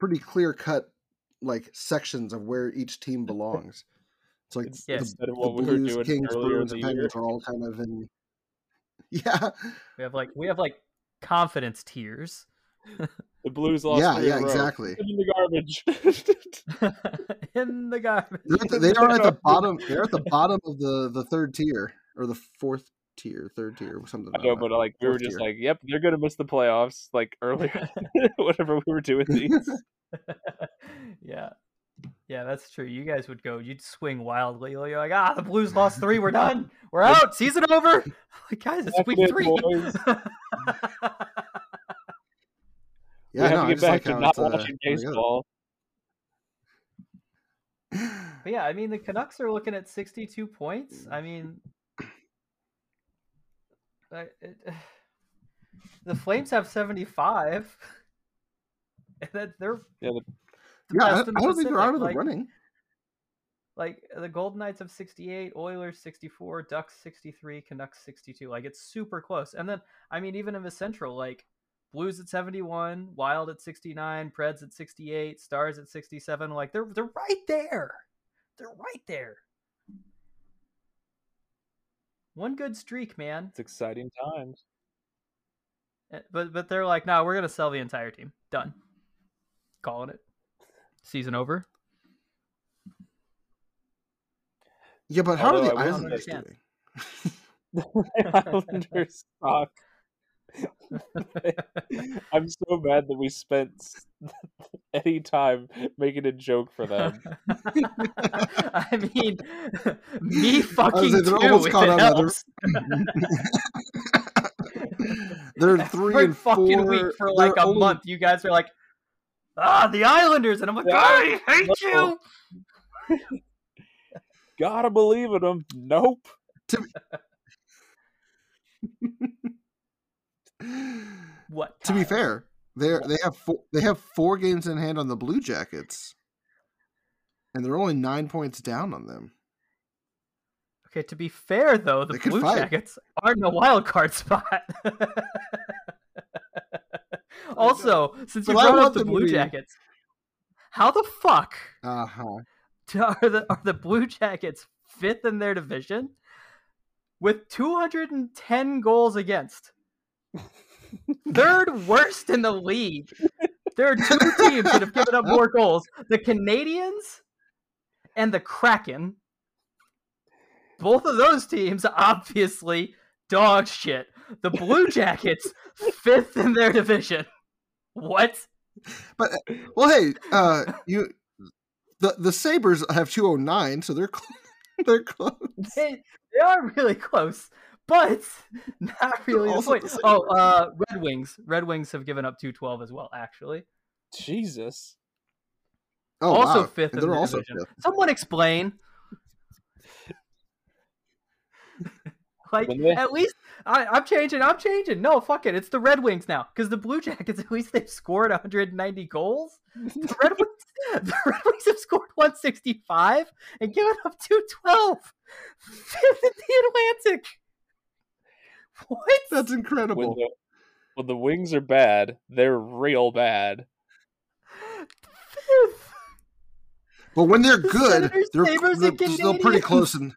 pretty clear cut like sections of where each team belongs. It's like It's- the, Yes. Instead of the what we were Blues, doing Kings, Bruins, and. Penguins are all kind of in. Yeah, We have like we have like confidence tiers. The Blues lost. yeah, yeah, exactly. In the garbage. in the garbage. They're at the, they are at the bottom. They're at the bottom of the the third tier or the fourth tier, third tier, or something. I know, that. but like we were just tier. like, yep, they're gonna miss the playoffs. Like earlier, whatever we were doing these. yeah. Yeah, that's true. You guys would go, you'd swing wildly. You're like, ah, the Blues lost three. We're done. We're out. Season over. Like, guys, it's Fuck week three. yeah, we have no, to I get back like to not it's, uh, watching baseball. But yeah, I mean, the Canucks are looking at 62 points. I mean, I- it, the Flames have 75. And that they're Yeah, the- the Yeah, I, in the I don't think they're out of the like- running. like the Golden Knights of 68, Oilers 64, Ducks 63, Canucks 62. Like it's super close. And then I mean even in the Central like Blues at 71, Wild at 69, Preds at 68, Stars at 67, like they're they're right there. They're right there. One good streak, man. it's exciting times. Eh, But but they're like, "No, we're going to sell the entire team. Done." Calling it. Season over. Yeah, but how Although are the I will Islanders understand. doing? Islanders suck. I'm so mad that we spent any time making a joke for them. I mean, me fucking was like, they're too. almost caught it on now. They're- helps. they're three Every and fucking four. week for they're like a only- month. You guys are like, ah, the Islanders, and I'm like, Yeah. I hate No. you. Gotta believe in them. Nope. What? to be fair, they they have four, they have four games in hand on the Blue Jackets, and they're only nine points down on them. Okay, to be fair though, the They Blue fight. Jackets aren't in a wild card spot. also, since you But brought up the Blue be- Jackets, how the fuck Uh huh. are the are the Blue Jackets fifth in their division with 210 goals against? Third worst in the league. There are two teams that have given up more goals: the Canadiens and the Kraken. Both of those teams, obviously, dog shit. The Blue Jackets, fifth in their division. What? But well, hey, uh, you the the Sabres have two oh nine, so they're cl- they're close. They, they are really close, but not really the point. the Oh, uh, Red Wings. Red Wings have given up 212 as well, actually. Jesus. Oh, also wow. fifth in they're their also division. fifth. Someone explain. Like they- at least I, I'm changing. I'm changing. No, fuck it. It's the Red Wings now because the Blue Jackets at least they've scored 190 goals. The Red Wings, the Red Wings have scored 165 and given up 212. Fifth in the Atlantic. What? That's when incredible. the, when the wings are bad, they're real bad. Fifth. But when they're The good, Senators, they're, Sabres, they're still pretty close. And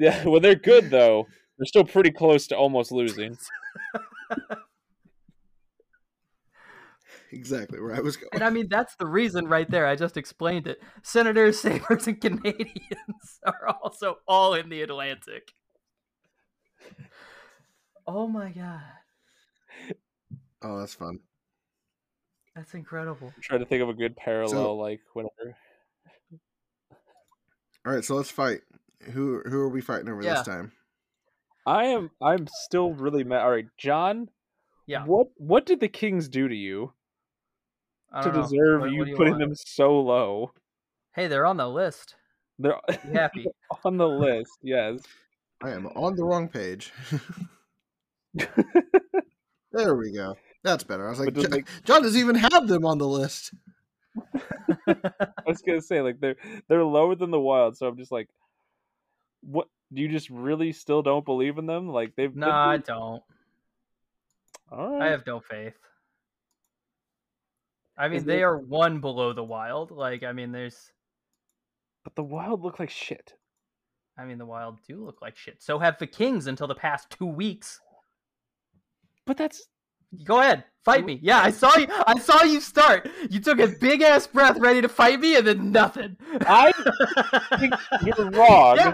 Yeah, when they're good though, they're still pretty close to almost losing. exactly where I was going. And I mean, that's the reason right there. I just explained it. Senators, Sabres, and Canadiens are also all in the Atlantic. Oh my god. Oh, that's fun. That's incredible. I'm trying to think of a good parallel, like whenever. All right, so let's fight. Who who are we fighting over Yeah. this time? I am. I'm still really mad. All right, John. Yeah. What What did the Kings do to you to know. deserve What- you what do putting want? them so low? Hey, they're on the list. They're Be happy. on the list. Yes. I am on the wrong page. there we go. That's better. I was like, But does, "Jo- like, John doesn't even have them on the list. I was gonna say like they're they're lower than the Wild, so I'm just like, what? Do you just really still don't believe in them? Like they've no, been I don't. All I have no faith. I mean, Is they it- are one below the Wild. Like, I mean, there's. But the Wild look like shit. I mean, the Wild do look like shit. So have the Kings until the past two weeks. But that's Go ahead, fight me. Yeah, I saw you. I saw you start. You took a big ass breath, ready to fight me, and then nothing. I think you're wrong. Yeah.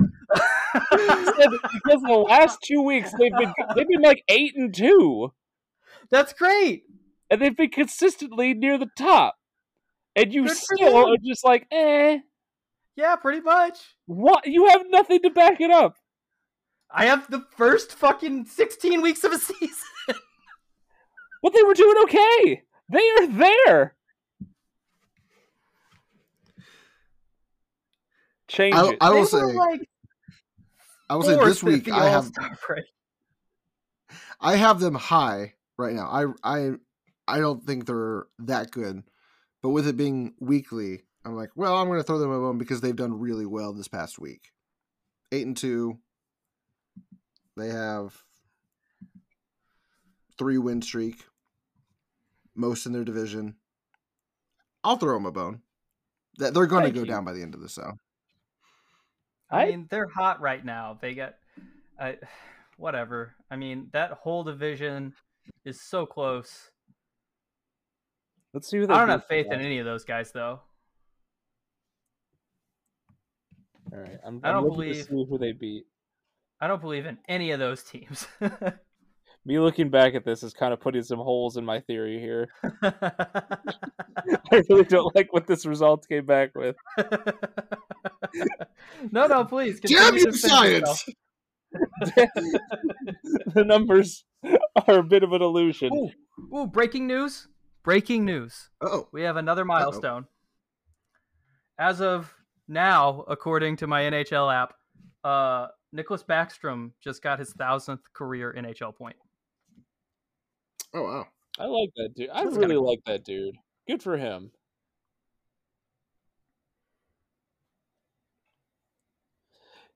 Because the last two weeks they've been they've been like eight and two, That's great. and they've been consistently near the top. And you Good still are just like, eh. Yeah, pretty much. What? You have nothing to back it up. I have the first fucking 16 weeks of a season. But they were doing okay. They are there. Change I, it. I will say, like I will say this week I have All-Star. I have them high right now. I I I don't think they're that good, but with it being weekly, I'm like, well, I'm going to throw them a bone because they've done really well this past week. Eight and two. They have three win streak, most in their division. I'll throw them a bone. That they're going to go you. down by the end of this, though. I I- mean, they're hot right now. They got, I, whatever. I mean, that whole division is so close. Let's see who they I don't have faith in any of those guys, though. All right, I'm, I I'm don't looking believe- to see who they beat. I don't believe in any of those teams. Me looking back at this is kind of putting some holes in my theory here. I really don't like what this result came back with. no, no, please. Damn you, to defend yourself. science! the numbers are a bit of an illusion. Ooh, ooh, breaking news! Breaking news. Oh, We have another milestone. As of now, according to my NHL app, uh, Nicklas Backstrom just got his thousandth career NHL point. Oh wow. I like that dude. I That's really kinda like that dude. Good for him.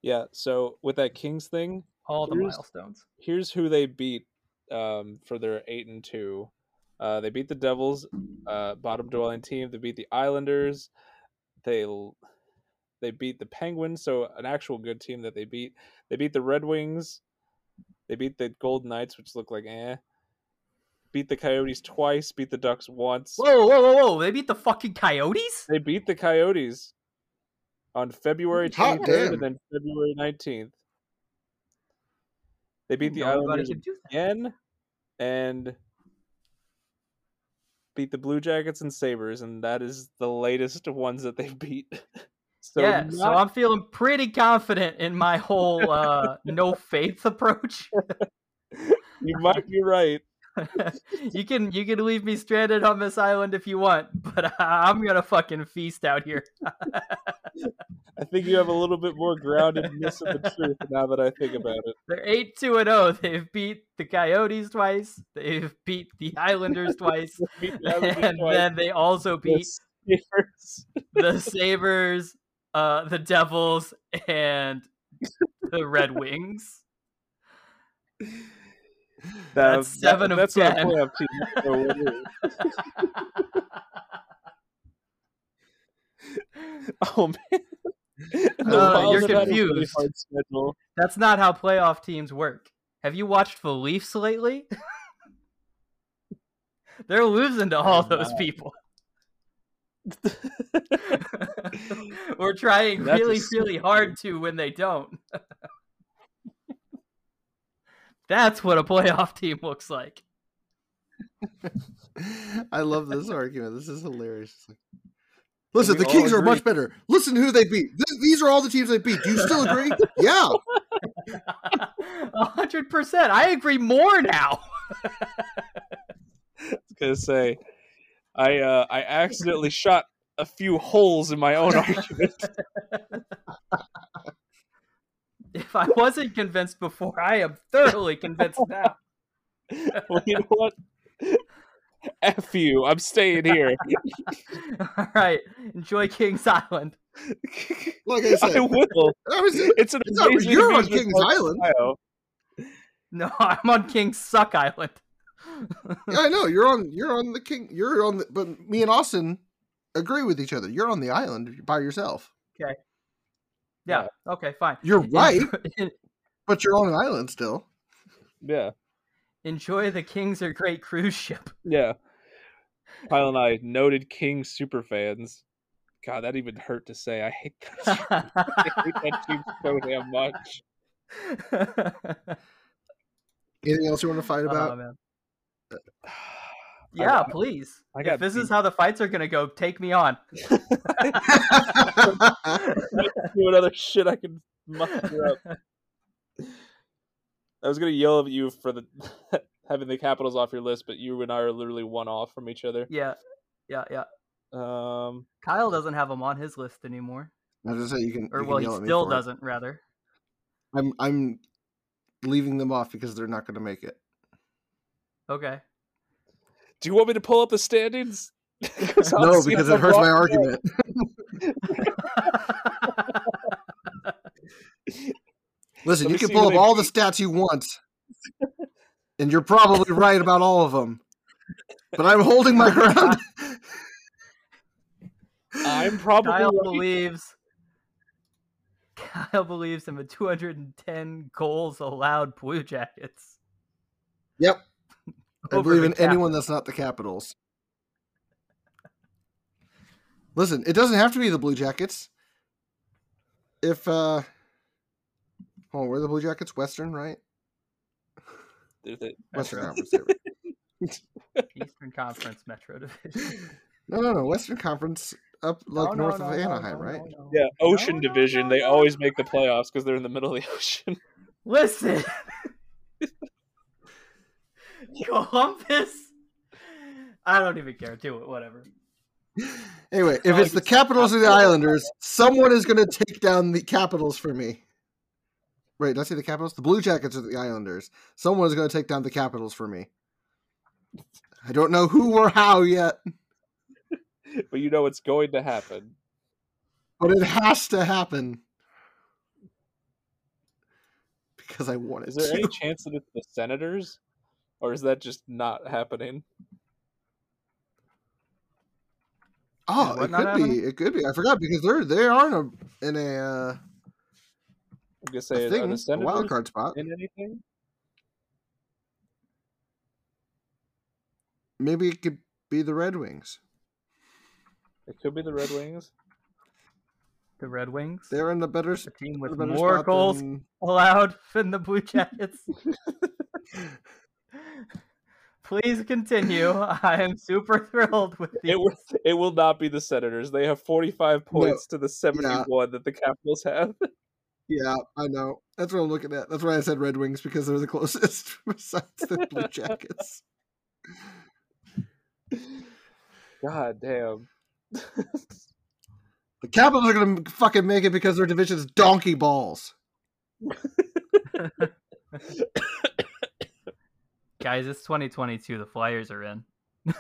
Yeah, so with that Kings thing, All the milestones. here's who they beat um, for their eight and two. Uh, they beat the Devils, uh, bottom dwelling team. They beat the Islanders. They they beat the Penguins, so an actual good team that they beat. They beat the Red Wings. They beat the Golden Knights, which look like eh. Beat the Coyotes twice. Beat the Ducks once. Whoa, whoa, whoa, whoa! They beat the fucking Coyotes. They beat the Coyotes on February Hot 23rd and then February 19th. They beat the Nobody Islanders can do that. again and beat the Blue Jackets and Sabres, and that is the latest ones that they've beat. so yeah, so I'm feeling pretty confident in my whole uh, no faith approach. you might be right. you can you can leave me stranded on this island if you want, but I'm gonna fucking feast out here. I think you have a little bit more groundedness of the truth now that I think about it. They're eight two and zero. They've beat the Coyotes twice. They've beat the Islanders twice, the Islanders and twice, then they also the beat Sabres. the Sabres, uh, the Devils, and the Red Wings. That- That's seven of that's what a 10. playoff team is for winning. Oh man. Uh, you're Wild have had a really confused. That's not how playoff teams work. Have you watched the Leafs lately? They're losing to all those people. We're trying That's really, really hard to when they don't. That's what a playoff team looks like. I love this argument. This is hilarious. Like, Listen, the all Kings are much better. Listen to who they beat. Th- these are all the teams they beat. Do you still agree? yeah. A hundred percent. I agree more now. I was gonna say, I uh, I accidentally shot a few holes in my own argument. If I wasn't convinced before, I am thoroughly convinced now. well, you know what? F you. I'm staying here. All right, enjoy Kings Island. Like I said, I will. I was, It's an It's not- amazing you're on Kings Island. Ohio. No, I'm on Kings Suck Island. yeah, I know you're on. You're on the king. You're on the. But me and Austin agree with each other. You're on the island by yourself. Yeah. Okay. Fine. You're right, but you're on an island still. Yeah, Enjoy the Kings are great cruise ship. yeah. Kyle and I, noted King super fans. God, that even hurt to say. I hate that. I hate that team so damn much. Anything else you want to fight Oh, about? man. Yeah, I- please. I got if this is how the fights are gonna go, take me on. Do another shit I can muster up. I was gonna yell at you for the having the capitals off your list, but you and I are literally one off from each other. yeah, yeah, yeah. Um, Kyle doesn't have them on his list anymore, I just say you can. or you can well, he yell at still doesn't. Rather. I'm I'm leaving them off because they're not going to make it. Okay. Do you want me to pull up the standings? No, because it hurts my argument. Listen, Let you can pull up they all the stats you want, and you're probably right about all of them. But I'm holding my ground. I'm probably Kyle right. believes. Kyle believes in the 210 goals allowed Blue Jackets. Yep. I believe the in anyone that's not the Capitals. Listen, it doesn't have to be the Blue Jackets. If uh Oh, where are the Blue Jackets? Western, right? There's a- Western Conference. there we go. Eastern Conference Metro Division. No, no, no. Western Conference up like No, no, north no, of no, Anaheim, no, right? no, no. Yeah, Ocean No, no, Division. no, they always make the playoffs because they're in the middle of the ocean. Listen, Columbus. I don't even care. Do it. Whatever. Anyway, if it's the Capitals or the Islanders, someone is going to take down the Capitals for me. Wait, did I say the Capitals? The Blue Jackets or the Islanders? Someone is going to take down the Capitals for me. I don't know who or how yet, but you know it's going to happen. but it has to happen because I want it Is there to. any chance that it's the Senators, or is that just not happening? Oh, it could happening? be. It could be. I forgot because they're they are in a in a, uh, I'm gonna a say, are thing, the a wild card spot. in anything? Maybe it could be the Red Wings. It could be the Red Wings. The Red Wings. They're in the better, the team with better more spot goals than- allowed than the Blue Jackets. Please continue. I am super thrilled with the. It will. It will not be the Senators. They have 45 points to the 71 that the Capitals have. Yeah, I know. That's what I'm looking at. That's why I said Red Wings because they're the closest besides the Blue Jackets. God damn. The Capitals are gonna fucking make it because their division is donkey balls. Guys, it's 2022. The Flyers are in.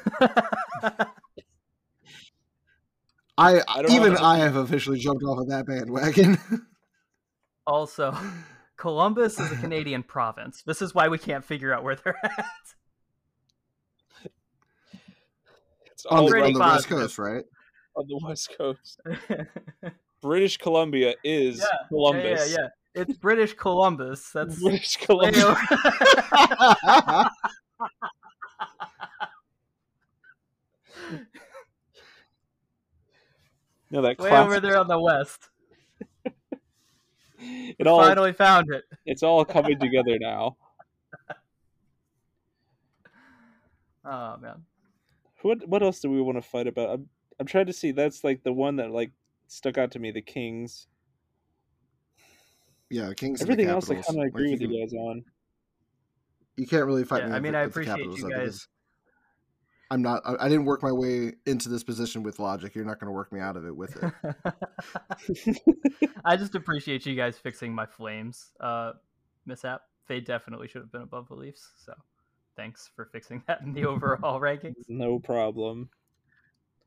I, I don't even know. I have officially jumped off of that bandwagon. also, Columbus is a Canadian province. This is why we can't figure out where they're at. It's on the, on the West. Coast, right? on the West Coast. British Columbia is Yeah, Columbus. Yeah, yeah, yeah. It's British Columbus. That's British way Columbia. No, that way classic. over there on the west. It all Finally found it. it's all coming together now. Oh man. What what else do we want to fight about? I'm I'm trying to see. That's like the one that like stuck out to me. The Kings. Yeah, Kings. and the Everything else I Capitals. kind of agree Like, with you, you guys on. you can't really fight Yeah, me. I mean, I appreciate you guys. I'm not. I, I didn't work my way into this position with logic. You're not going to work me out of it with it. I just appreciate you guys fixing my flames uh, mishap. They definitely should have been above the Leafs. So thanks for fixing that in the overall rankings. No problem.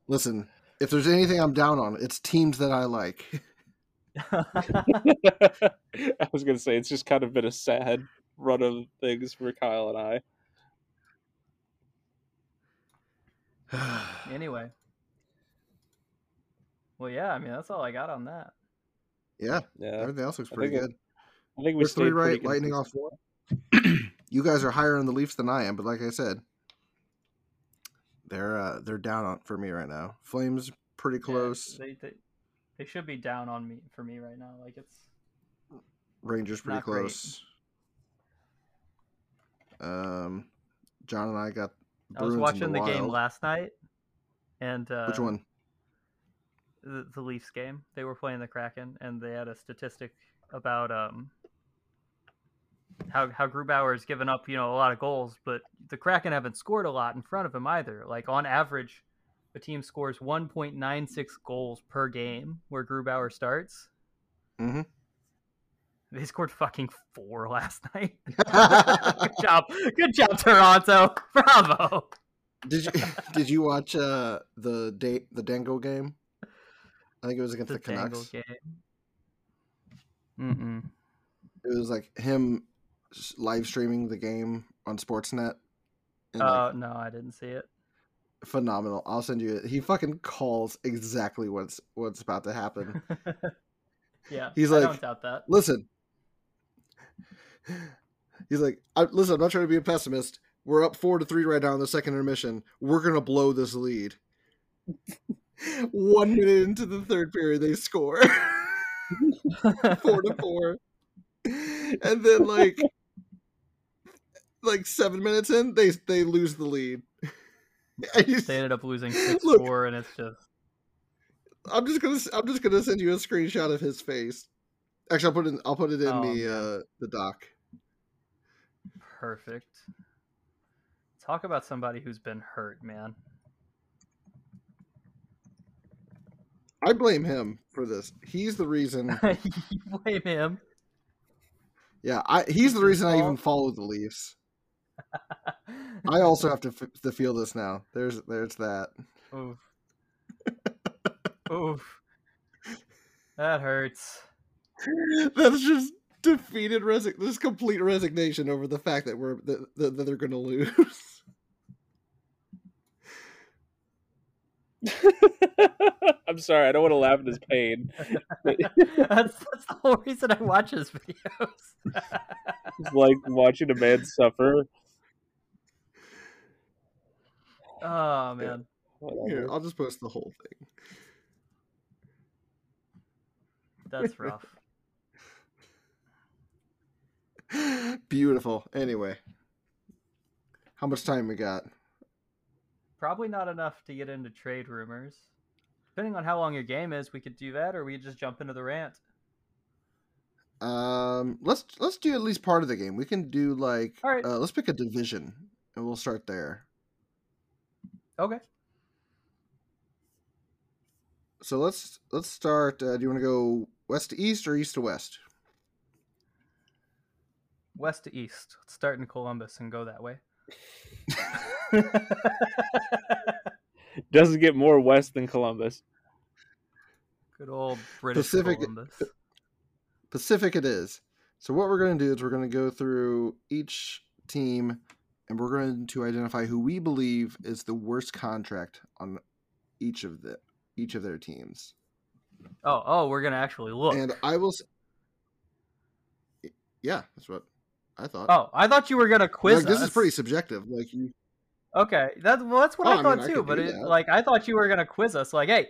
Listen, if there's anything I'm down on, it's teams that I like. I was gonna say it's just kind of been a sad run of things for Kyle and I. anyway. Well, yeah, I mean, that's all I got on that. yeah, Yeah, everything else looks I pretty it- good. I think we We're three right, lightning off consistent. four. you guys are higher on the Leafs than I am, but like I said, they're uh, they're down on for me right now. Flames pretty Yeah, close. they, they, they should be down on me for me right now. Like it's Rangers pretty not great. close. Um, John and I got. I was watching the, game last night, and uh, Which one? The, the Leafs game. They were playing the Kraken, and they had a statistic about um how how Grubauer has given up, you know, a lot of goals, but the Kraken haven't scored a lot in front of him either. Like on average, a team scores 1.96 goals per game where Grubauer starts. Mhm. They scored fucking four last night. Good job, good job, Toronto. Bravo. Did you did you watch uh the date the Dangle game? I think it was against The the, Canucks. Game. Mm-mm. It was like him live streaming the game on Sportsnet. And, like, no, I didn't see it. Phenomenal. I'll send you it. He fucking calls exactly what's what's about to happen. yeah, He's I like- don't doubt that. listen. He's like, I, listen, I'm not trying to be a pessimist. We're up four to three right now in the second intermission. We're gonna blow this lead. One minute into the third period, they score four to four, and then like like seven minutes in, they they lose the lead. Just, They ended up losing six Look. four, and it's just I'm just gonna I'm just gonna send you a screenshot of his face. Actually, I'll put it. I'll put it in Oh, the man. uh, the doc. perfect. Talk about somebody who's been hurt, man. I blame him for this. He's the reason. you blame him. Yeah, I he's the reason I even fault. follow the Leafs. I also have to f- to feel this now. There's there's that. Oof. Oof. That hurts. That's just defeated resign. This complete resignation over the fact that we're that, that, that they're going to lose. I'm sorry, I don't want to laugh at his pain. that's, that's the whole reason I watch his videos. It's like watching a man suffer. Oh man. Here, I'll just post the whole thing. That's rough. Beautiful. Anyway, how much time we got? Probably not enough to get into trade rumors. Depending on how long your game is, we could do that, or we could just jump into the rant. Um, let's let's do at least part of the game. We can do like All right. uh, let's pick a division and we'll start there. Okay. so let's let's start. Uh, do you want to go west to east or east to west? West to east. Let's start in Columbus and go that way. Doesn't get more west than Columbus. Good old British Pacific- Columbus. Pacific it is. So what we're going to do is we're going to go through each team and we're going to identify who we believe is the worst contract on each of the each of their teams. Oh, oh, we're gonna actually look. And I will Yeah, that's what I thought. Oh, I thought you were gonna quiz like, this is pretty subjective. Like you Okay, that's well, that's what Oh, I I mean, thought I too. But it, like, I thought you were gonna quiz us. Like, hey,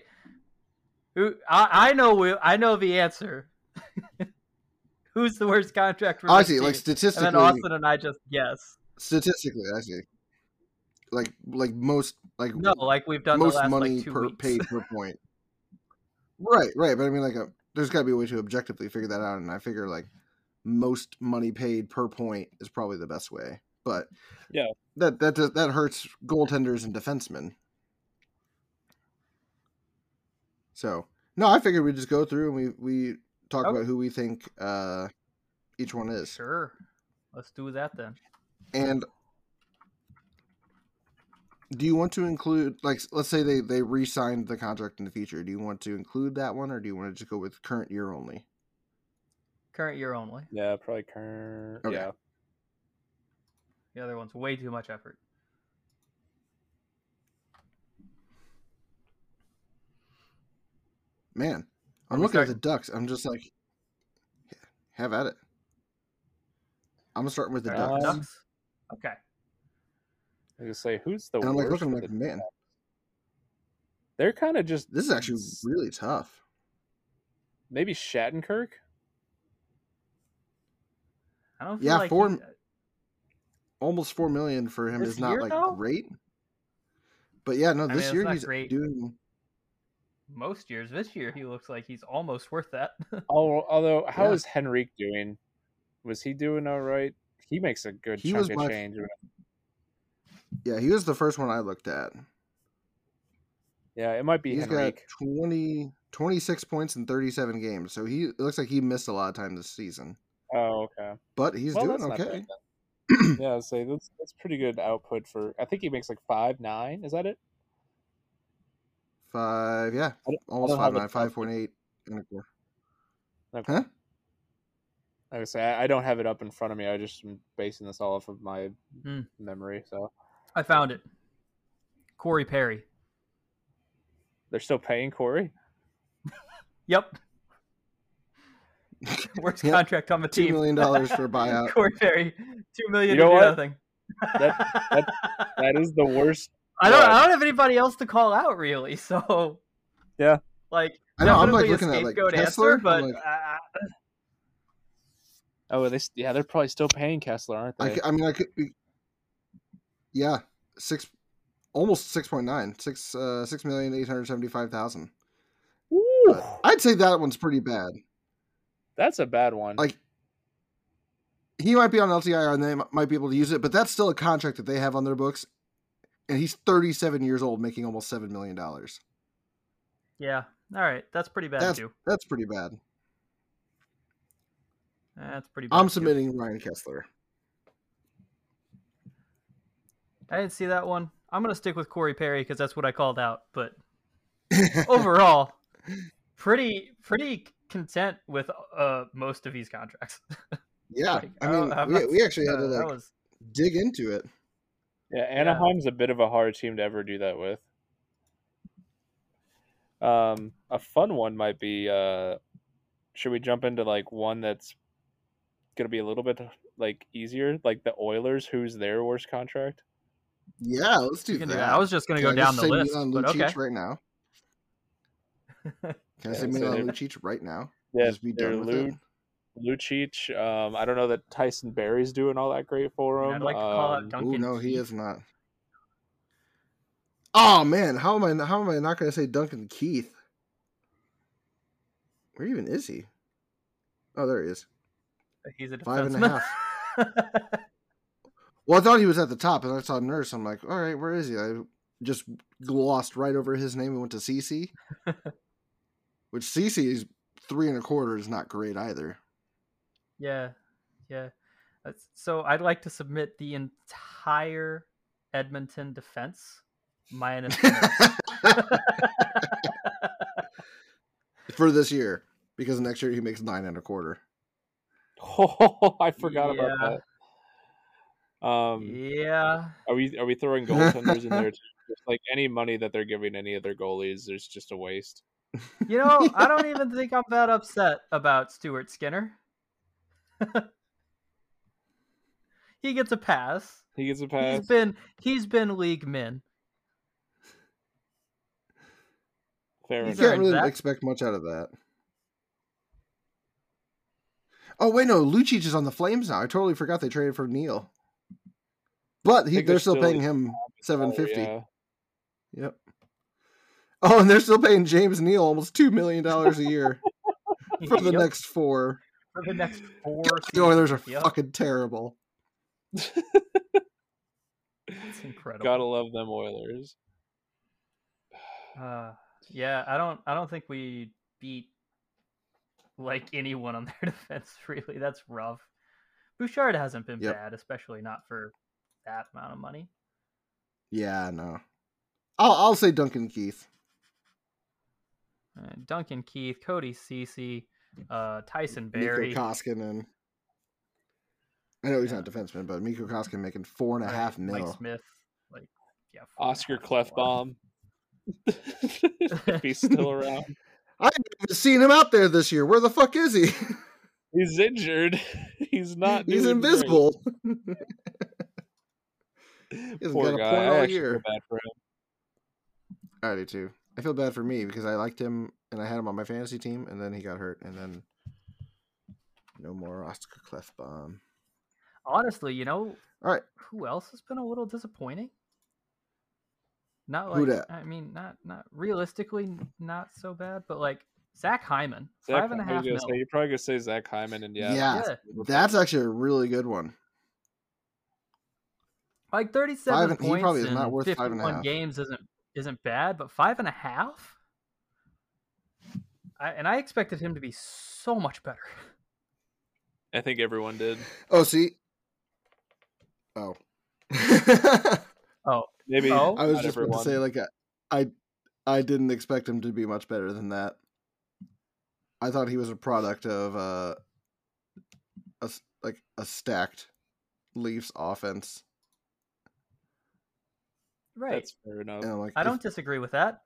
who? I, I know. we- I know the answer. Who's the worst contract for? I see, like statistically And then Austin and I just guess. Statistically, I see. Like like most like No, like we've done most the last money like two per weeks. paid per point. Right, right. But I mean, like, a, there's got to be a way to objectively figure that out, and I figure like most money paid per point is probably the best way. But Yeah. that that does, that hurts goaltenders and defensemen. So no, I figured we'd just go through and we we talk Okay. about who we think uh each one is, Sure, let's do that then. And. Do you want to include like let's say they they re-signed the contract in the future? Do you want to include that one or do you want to just go with current year only? Current year only. Yeah, probably current. Okay. Yeah. The other one's way too much effort. Man, I'm we looking at the Ducks. I'm just like, have at it. I'm starting with the Uh, Ducks, Ducks. Okay. I was gonna say who's the and I'm like looking like, the- man, They're kind of just this is actually really tough. maybe Shattenkirk. I don't feel Yeah, like four- he- Almost four million for him This is not year, like though? great, but yeah, no, I mean, this year he's great. doing. most years. This year, he looks like he's almost worth that. Al- Although, how Yeah. is Henrique doing? Was he doing all right? He makes a good He chunk of my- change. Yeah, he was the first one I looked at. Yeah, it might be He's got Henrique. 20, 26 points in 37 games, so he it looks like he missed a lot of time this season. Oh, okay. But he's well, doing bad okay. yeah, say that's that's pretty good output for. I think he makes like five nine. Is that it? Five, yeah, almost five nine, five point eight and a quarter. Okay. Huh? I say I I don't have it up in front of me. I just am basing this all off of my Hmm. memory. So I found it. Corey Perry. they're still paying Corey. Yep. Worst Yep. contract on the team. Two million dollars for a buyout. Corey Perry. Two million You know to do what? nothing. That- That is the worst. I don't. Yeah. I don't have anybody else to call out really. So Yeah. like I know, I'm, like, looking at, like, scapegoat Kesler, answer, but like- uh, Oh, they yeah, they're probably still paying Kesler, aren't I, they? c- I mean, I could. Yeah, six, almost six point nine, six, uh, six million eight hundred seventy five thousand. Ooh, I'd say that one's pretty bad. that's a bad one. Like, he might be on LTIR and they might be able to use it, but that's still a contract that they have on their books, and he's thirty seven years old, making almost seven million dollars. yeah. All right, that's pretty bad That's too. that's pretty bad. That's pretty bad. I'm too. submitting Ryan Kesler. I didn't see that one. I'm gonna stick with Corey Perry because that's what I called out. But overall, pretty pretty content with uh most of these contracts. yeah, Like, I I mean, I'm we, not- we actually had to uh, that like was dig into it. Yeah, Anaheim's a bit of a hard team to ever do that with. Um, a fun one might be. Uh, should we jump into like one that's gonna be a little bit like easier, like the Oilers? Who's their worst contract? Yeah, let's do that. do that. I was just gonna Can go I down just the say list, Milan but Lucic okay. right now. Can I Yeah, say so Milan they're- Lucic right now? Yeah, Just be done with Lu- it. Lucic. Um, I don't know that Tyson Barrie's doing all that great for him. I'd like to call out Um, Duncan. Oh no, he is not. Oh man, how am I? How am I not going to say Duncan Keith? Where even is he? Oh, there he is. He's a Five and. Well, I thought he was at the top, and I saw Nurse. I'm like, all right, where is he? I just glossed right over his name and went to Cece. Which Cece's three and a quarter is not great either. Yeah, yeah. So I'd like to submit the entire Edmonton defense minus. For this year, because next year he makes nine and a quarter. Oh, I forgot Yeah. about that. Um, yeah, are we are we throwing goaltenders in there too? Just like any money that they're giving any of their goalies, there's just a waste. you know, I don't even think I'm that upset about Stuart Skinner. he gets a pass. He gets a pass. He's been he's been league min. Fair You enough. can't really that. expect much out of that. Oh wait, no, Lucic is on the Flames now. I totally forgot they traded for Neal. But he, they're they're still still- paying him seven fifty. Yeah. Yep. Oh, and they're still paying James Neal almost two million dollars a year for the Yep, next four. for the next four. The Oilers are Yep. fucking terrible. It's incredible. Gotta love them Oilers. Uh, yeah, I don't. I don't think we beat like anyone on their defense. Really, that's rough. Bouchard hasn't been Yep. bad, especially not for that amount of money. Yeah, no. I'll I'll say Duncan Keith. Uh, Duncan Keith, Cody Cece, uh, Tyson Mikko Barrie. Koskinen. I know he's not a defenseman, but Mikko Koskinen making four and a right, half Mike. Smith, like yeah, four and a Oscar half mil. Klefbom. if he's still around. I haven't even seen him out there this year. Where the fuck is he? He's injured. He's not. he's invisible. hasn't Poor got a guy. point I actually year. feel bad for him. I do too. I feel bad for me because I liked him and I had him on my fantasy team, and then he got hurt, and then no more Oscar Klefbom. Honestly, you know All right, who else has been a little disappointing? Not Who like? I mean, not not realistically, not so bad, but like Zach Hyman, Zach, five and a I was half gonna say, you're probably gonna say Zach Hyman, and yeah, Yeah. that's- that's actually a really good one. Like thirty-seven Five and- he points probably is in not worth five fifty-one half. games isn't isn't bad, but five and a half. I, and I expected him to be so much better. I think everyone did. Oh, see. Oh. Oh, Maybe Oh. I was just about to say like I, I, I didn't expect him to be much better than that. I thought he was a product of uh, a s- like a stacked Leafs offense, right. That's fair enough. and I'm like, I don't disagree with that.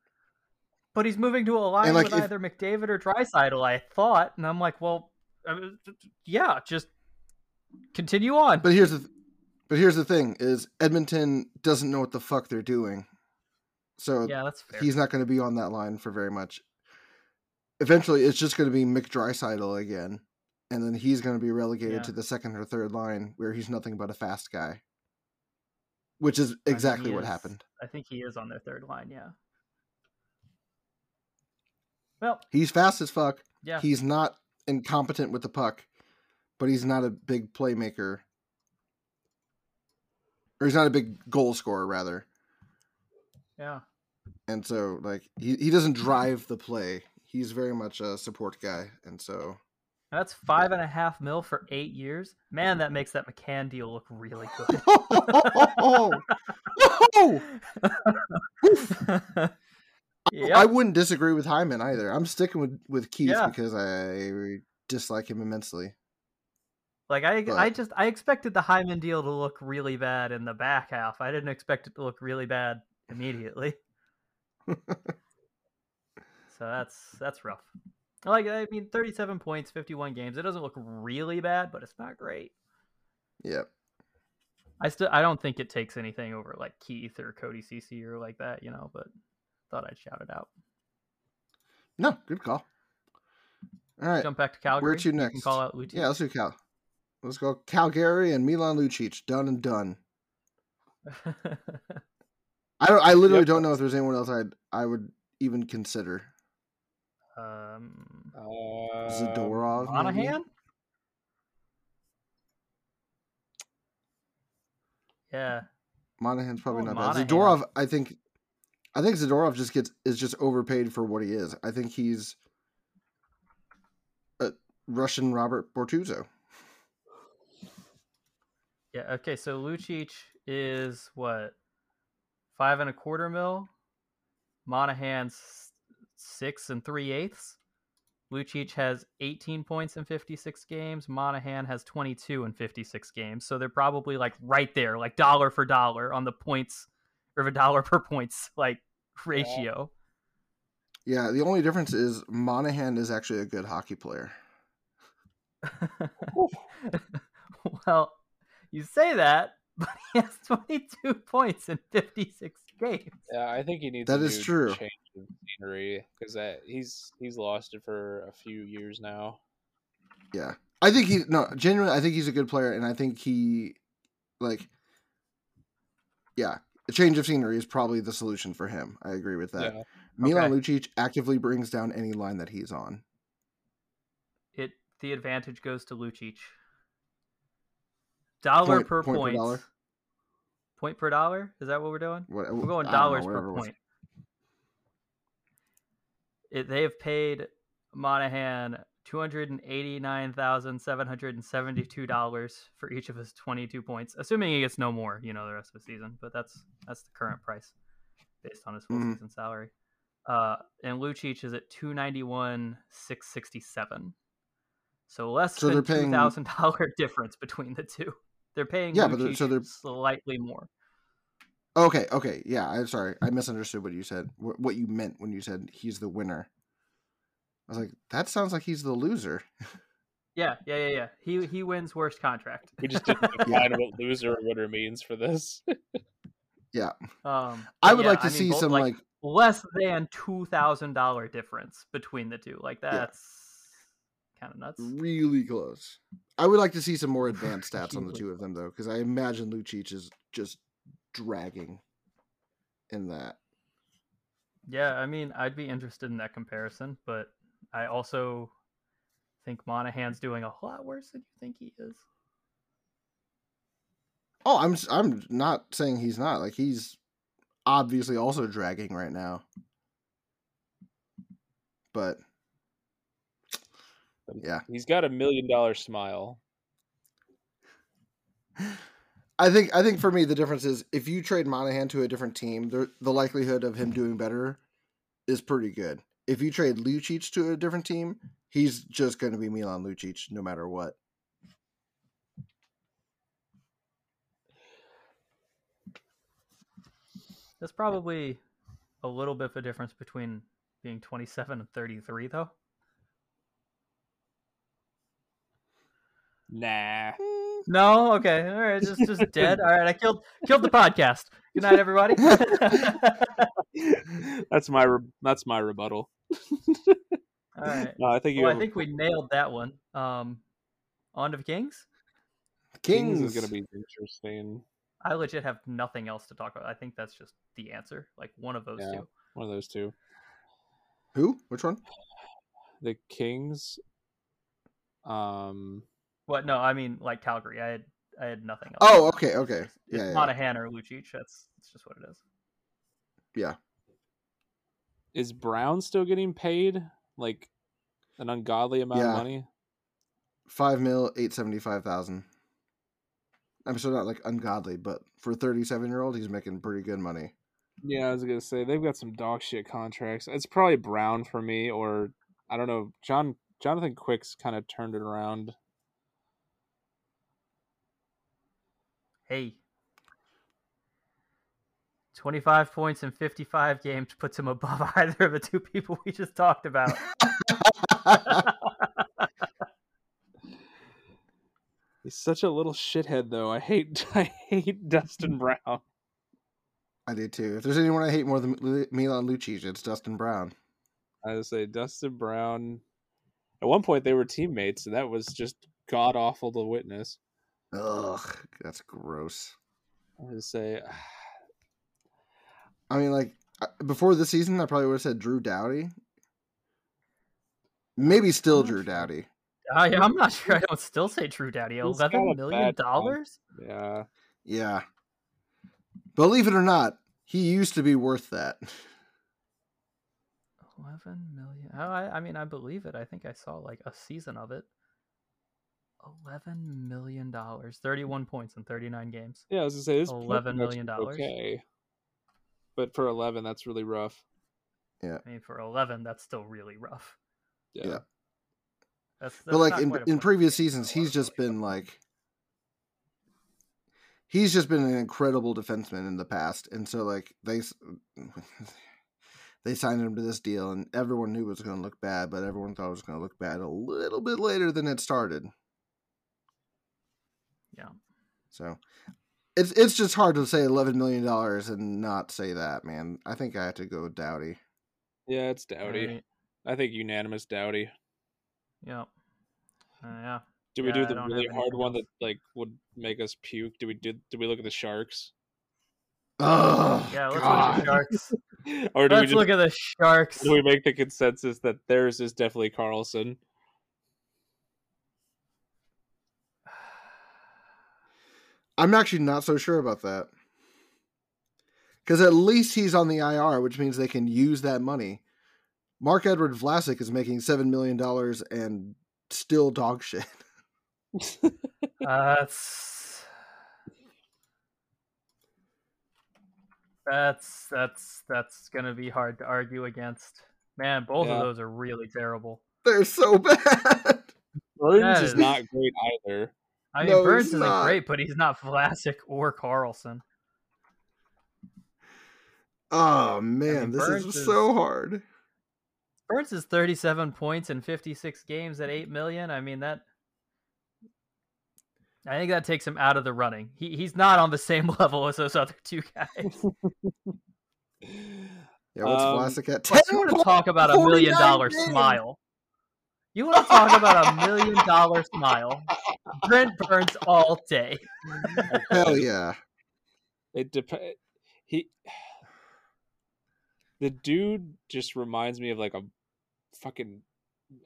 But he's moving to a line like, with if- either McDavid or Draisaitl, I thought, and I'm like, well, yeah, just continue on. But here's the, th- but here's the thing: is Edmonton doesn't know what the fuck they're doing, so yeah, that's fair. he's not going to be on that line for very much. Eventually, it's just going to be Mick Draisaitl again, and then he's going to be relegated Yeah. to the second or third line, where he's nothing but a fast guy. Which is exactly what is- happened. I think he is on their third line. Yeah. Well, He's fast as fuck. yeah. He's not incompetent with the puck, but he's not a big playmaker. Or he's not a big goal scorer, rather. yeah. And so, like, he, he doesn't drive the play. He's very much a support guy. And so, That's five and a half mil for eight years. Man, that makes that McCann deal look really good. oh, yeah. I wouldn't disagree with Hyman either. I'm sticking with with Keith Yeah. because I dislike him immensely. Like I, I just I expected the Hyman deal to look really bad in the back half. I didn't expect it to look really bad immediately. so that's that's rough. Like I mean, thirty-seven points, fifty-one games. It doesn't look really bad, but it's not great. Yep. I still I don't think it takes anything over like Keith or Cody Cece or like that, you know. But thought I'd shout it out. No, good call. All right. Jump back to Calgary. Where to next? call out Lucic. Yeah, let's do Cal. Let's go Calgary and Milan Lucic. Done and done. I don't. I literally Yep. don't know if there's anyone else I'd I would even consider. Um, Zadorov. maybe? Monahan. Yeah, Monahan's probably Oh, not Monahan. bad. Zadorov, I think, I think Zadorov just gets is just overpaid for what he is. I think he's a Russian Robert Bortuzzo. Yeah. Okay. So Lucic is what five and a quarter mil. Monahan's six and three eighths. Lucic has 18 points in 56 games. Monahan has 22 in 56 games. So they're probably like right there, like dollar for dollar on the points or a dollar per points like ratio. Yeah, the only difference is Monahan is actually a good hockey player. well, you say that, but he has 22 points in 56 games. Yeah, I think he needs That a is true. change of scenery because he's he's lost it for a few years now. Yeah. I think he no, genuinely I think he's a good player and I think he like yeah, a change of scenery is probably the solution for him. I agree with that. Yeah, Milan Okay. Lucic actively brings down any line that he's on. It the advantage goes to Lucic. Dollar Point- per point per point. dollar? Point per dollar? Is that what we're doing? What, We're going I know, dollars per whatever was. point. It, they have paid Monahan two hundred and eighty nine thousand seven hundred and seventy two dollars for each of his twenty two points, assuming he gets no more, you know, the rest of the season. But that's that's the current price based on his full Mhm. season salary. Uh, and Lucic is at two ninety one six sixty seven. So less So than they're two paying- thousand dollar difference between the two. They're paying Yeah, yeah, but they're- so they're- slightly more. Okay, okay. Yeah, I'm sorry. I misunderstood what you said. Wh- What you meant when you said he's the winner. I was like, that sounds like he's the loser. Yeah, yeah, yeah, yeah. He he wins worst contract. we just didn't define what loser or winner means for this. Yeah. um, I would yeah, like to mean, see both- some like, less than two thousand dollar difference between the two. Like that's kind of nuts. really close. I would like to see some more advanced stats on the two of them though, because I imagine Lucic is just dragging in that. Yeah, I mean, I'd be interested in that comparison, but I also think Monahan's doing a lot worse than you think he is. Oh, I'm I'm not saying he's not. Like he's obviously also dragging right now. But Yeah. He's got a million dollar smile. I think I think for me the difference is if you trade Monahan to a different team, the the likelihood of him doing better is pretty good. If you trade Lucic to a different team, he's just going to be Milan Lucic no matter what. That's probably a little bit of a difference between being 27 and 33, though. Nah. No, okay, all right, just just dead. All right, I killed killed the podcast. Good night, everybody. that's my re- that's my rebuttal. all right. No, I think you. Well, I have a think we nailed that one. Um, on to the Kings. Kings Kings is going to be interesting. I legit have nothing else to talk about. I think that's just the answer. Like one of those Yeah. two. One of those two. who? Which one? The Kings. Um. What? No, I mean like Calgary. I had I had nothing else. Oh, okay, okay. It's Yeah, yeah. Monahan or Lucic. That's that's just what it is. Yeah. Is Brown still getting paid like an ungodly amount Yeah. of money? Five mil, eight seventy five thousand. I'm still not like ungodly, but for a thirty seven year old, he's making pretty good money. Yeah, I was gonna say they've got some dog shit contracts. It's probably Brown for me, or I don't know. John Jonathan Quick's kind of turned it around. Hey. 25 points in 55 games puts him above either of the two people we just talked about. He's such a little shithead, though. I hate I hate Dustin Brown. I do too. If there's anyone I hate more than Lu- Milan Lucic, it's Dustin Brown. I would say Dustin Brown. At one point, they were teammates, and that was just god awful to witness. Ugh, that's gross. I would say I mean, like before this season, I probably would have said Drew Doughty. Maybe still Drew sure. Doughty. I, I'm not sure. I don't still say Drew Doughty. He's got Eleven a million bad dollars? yeah. Yeah. Believe it or not, he used to be worth that. Eleven million. Oh, I, I mean, I believe it. I think I saw like a season of it. Eleven million dollars, thirty-one points in thirty-nine games. Yeah, I was gonna say this $11 million. Okay, but for eleven, that's really rough. Yeah, I mean, for eleven, that's still really rough. Yeah. Yeah. That's, that's but like in in previous seasons, he's just players. been like he's just been an incredible defenseman in the past, and so like they they signed him to this deal, and everyone knew it was going to look bad, but everyone thought it was going to look bad a little bit later than it started. Yeah. So it's it's just hard to say eleven million dollars and not say that, man. I think I have to go with Doughty. Yeah, it's Doughty. Right. I think unanimous Doughty. Yeah. Uh, yeah. Do we Yeah, do the really hard one that like would make us puke? Do we do? Do we look at the sharks, Oh, Yeah. Let's God. look at the Sharks. or do Let's just look at the Sharks. do we make the consensus that theirs is definitely Karlsson? I'm actually not so sure about that. Because at least he's on the IR, which means they can use that money. Marc-Edouard Vlasic is making $7 million and still dog shit. Uh, that's that's that's that's gonna be hard to argue against. Man, both Yeah. of those are really terrible. They're so bad. Burns That is is- not great either. I mean, No, Burns isn't not. great, but he's not Vlasic or Karlsson. Oh, man. this Burns is is- so hard. Burns is 37 points in 56 games at 8 million. I mean that I think that takes him out of the running. He he's not on the same level as those other two guys. Yeah, what's Um, Vlasic at? Plus, you want to talk about a million dollar smile. You want to talk about a million dollar smile. Brent Burns all day. Hell yeah. It depends. He, the dude just reminds me of like a fucking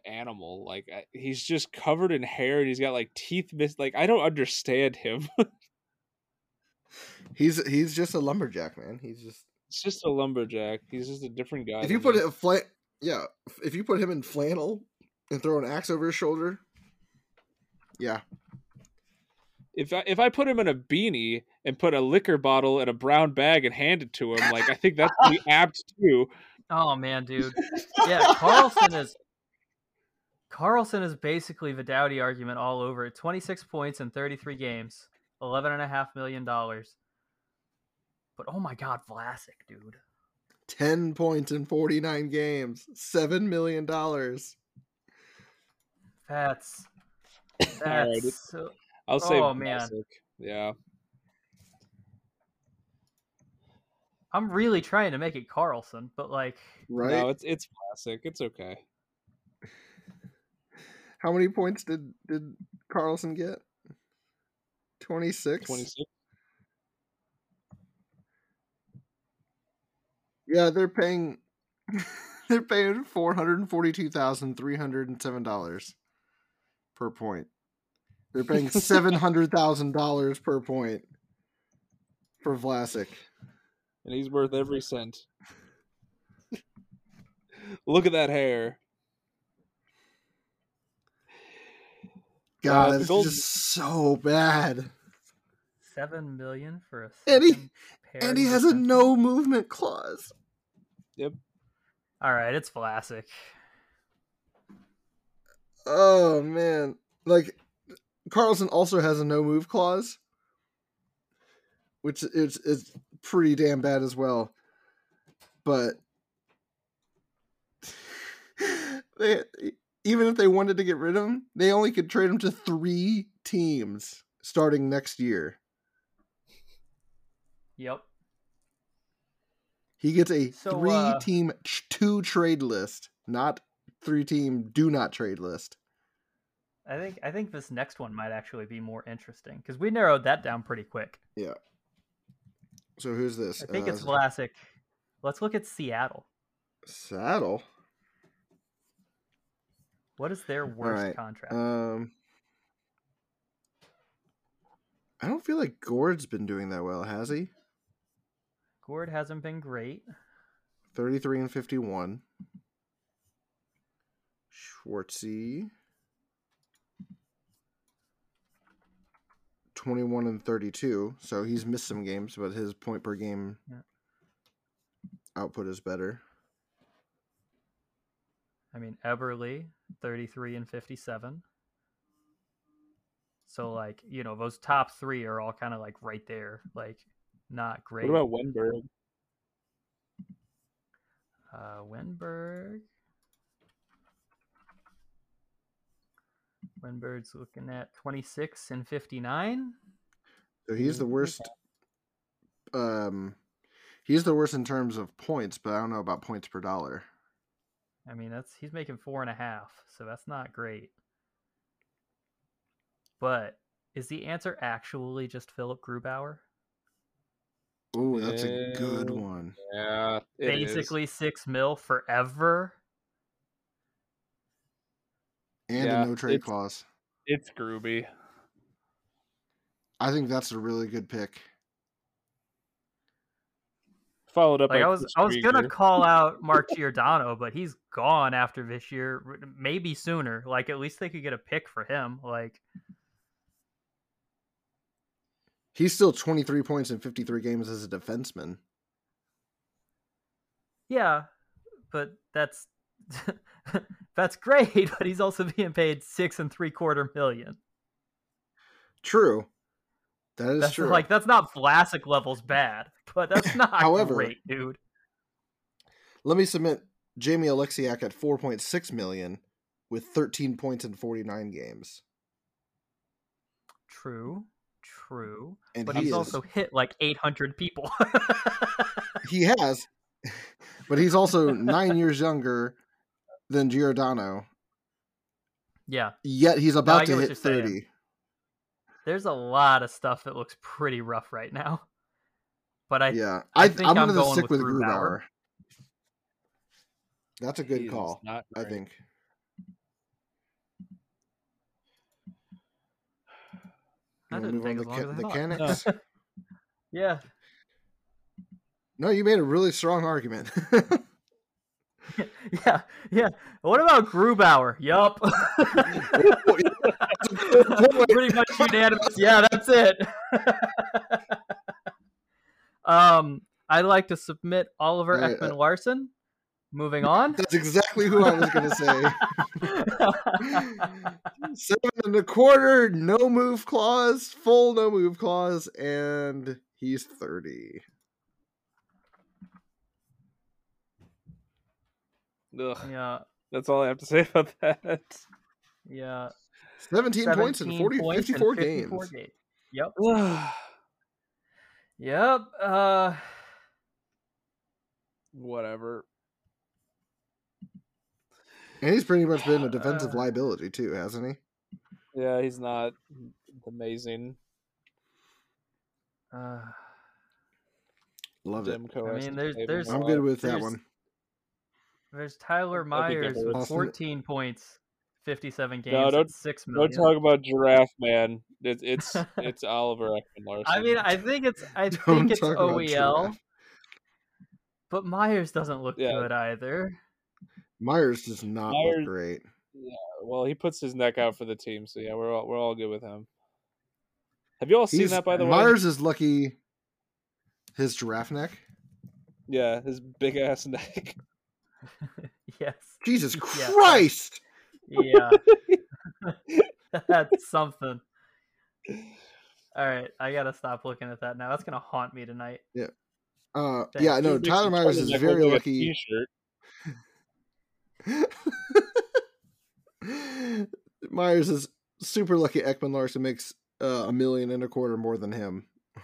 animal. Like I- he's just covered in hair and he's got like teeth missed. Like I don't understand him. He's he's just a lumberjack, man. He's just it's just a lumberjack. He's just a different guy. if you put me. it in flan, yeah, if you put him in flannel and throw an axe over his shoulder, yeah, if I, if I put him in a beanie and put a liquor bottle in a brown bag and hand it to him, like I think that's the apt too. Oh man, dude. Yeah, Karlsson is Karlsson is basically the Doughty argument all over 26 points in 33 games, 11 and a half million dollars. But oh my god, Vlasic, dude. ten points in forty nine games, seven million dollars. That's All right, it- that's so, I'll say Oh, man. Yeah. I'm really trying to make it Karlsson, but like Right? No, it's it's classic. It's okay. How many points did did Karlsson get? Twenty six. Twenty six. Yeah, they're paying. they're paying four hundred forty-two thousand three hundred and seven dollars per point. They're paying seven hundred thousand dollars per point for Vlasic. And he's worth every cent. Look at that hair. God, Uh, the it's Golden- just so bad. seven million for a And he- second And he has a no movement clause. Yep. All right, it's Vlasic. Oh man, like Karlsson also has a no move clause, which is is pretty damn bad as well. But they even if they wanted to get rid of him, they only could trade him to three teams starting next year. Yep. He gets a So, three uh, team two trade list, not three team do not trade list. I think I think this next one might actually be more interesting because we narrowed that down pretty quick. Yeah. So who's this? I think Uh, it's Vlasic. Let's look at Seattle. Seattle. What is their worst right, contract? Um, I don't feel like Gourde's been doing that well, has he? Gourde hasn't been great. 33 and 51. Schwartzy. 21 and 32. So he's missed some games, but his point per game Yeah. output is better. I mean, Eberle, 33 and 57. So, like, you know, those top three are all kind of like right there. Like, not great. What about Wennberg? uh, Wennberg? Wennberg's looking at 26 and 59. So he's the worst. Um, he's the worst in terms of points, but I don't know about points per dollar. I mean, that's he's making four and a half, so that's not great. But is the answer actually just Philipp Grubauer? Oh, that's a good one. Yeah, it is. Basically six mil forever. And Yeah, a no trade it's- clause. It's Groovy. I think that's a really good pick. Followed up Like by I was, Chris I was gonna call out Mark Giordano, but he's gone after this year, maybe sooner. Like at least they could get a pick for him. Like He's still 23 points in 53 games as a defenseman. yeah, but that's that's great. But he's also being paid six and three quarter million. True. That is That's true. like that's not Vlasic levels bad, but that's not However- great, dude. Let me submit Jamie Oleksiak at 4.6 million with 13 points in 49 games. True, true. And But he he's is, also hit like 800 people. he has but he's also 9 years younger than Giordano. yeah, Yet he's about get to hit you're saying. 30. there's a lot of stuff that looks pretty rough right now. But I yeah. I I, think I'm I'm going to going stick with with Grubauer. Grubauer. That's a good He call, I think. That didn't move on take to as long the as I mechanics? yeah, No, you made a really strong argument. yeah, yeah. What about Grubauer? Yup. Pretty much unanimous. Yeah, that's it. um, I'd like to submit Oliver right, Ekman uh, Larsson. Moving on. That's exactly who I was going to say. Seven and a quarter, no move clause, full no move clause, and he's 30. Ugh, yeah, that's all I have to say about that. yeah. 17, points in 17 40, points in 54, 54 games. games. Yep. Yep. Uh, Whatever. And he's pretty much been a defensive Uh, liability, too, hasn't he? Yeah, he's not amazing. uh, Love it. I mean, there's- save him there's- a I'm good with that one. There's Tyler Myers, everyone's- 14 points, 57 games, No, don't- six Don't talk about giraffe man. It's it's it's Oliver Ekman Larsson. I mean, I think it's I Don't think it's OEL, but Myers doesn't look Yeah. good either. Myers does not Myers- look great. Yeah, well, he puts his neck out for the team, so yeah, we're all we're all good with him. Have you all seen He's, that by the way? Myers is lucky his giraffe neck. Yeah, his big ass neck. yes. Jesus Christ! Yeah. That's something. All right, I gotta stop looking at that now. That's gonna haunt me tonight. Yeah. Uh, Thanks. yeah, no, Tyler Myers is very look like a lucky. Myers is super lucky. Ekman Larsson makes uh, a million and a quarter more than him,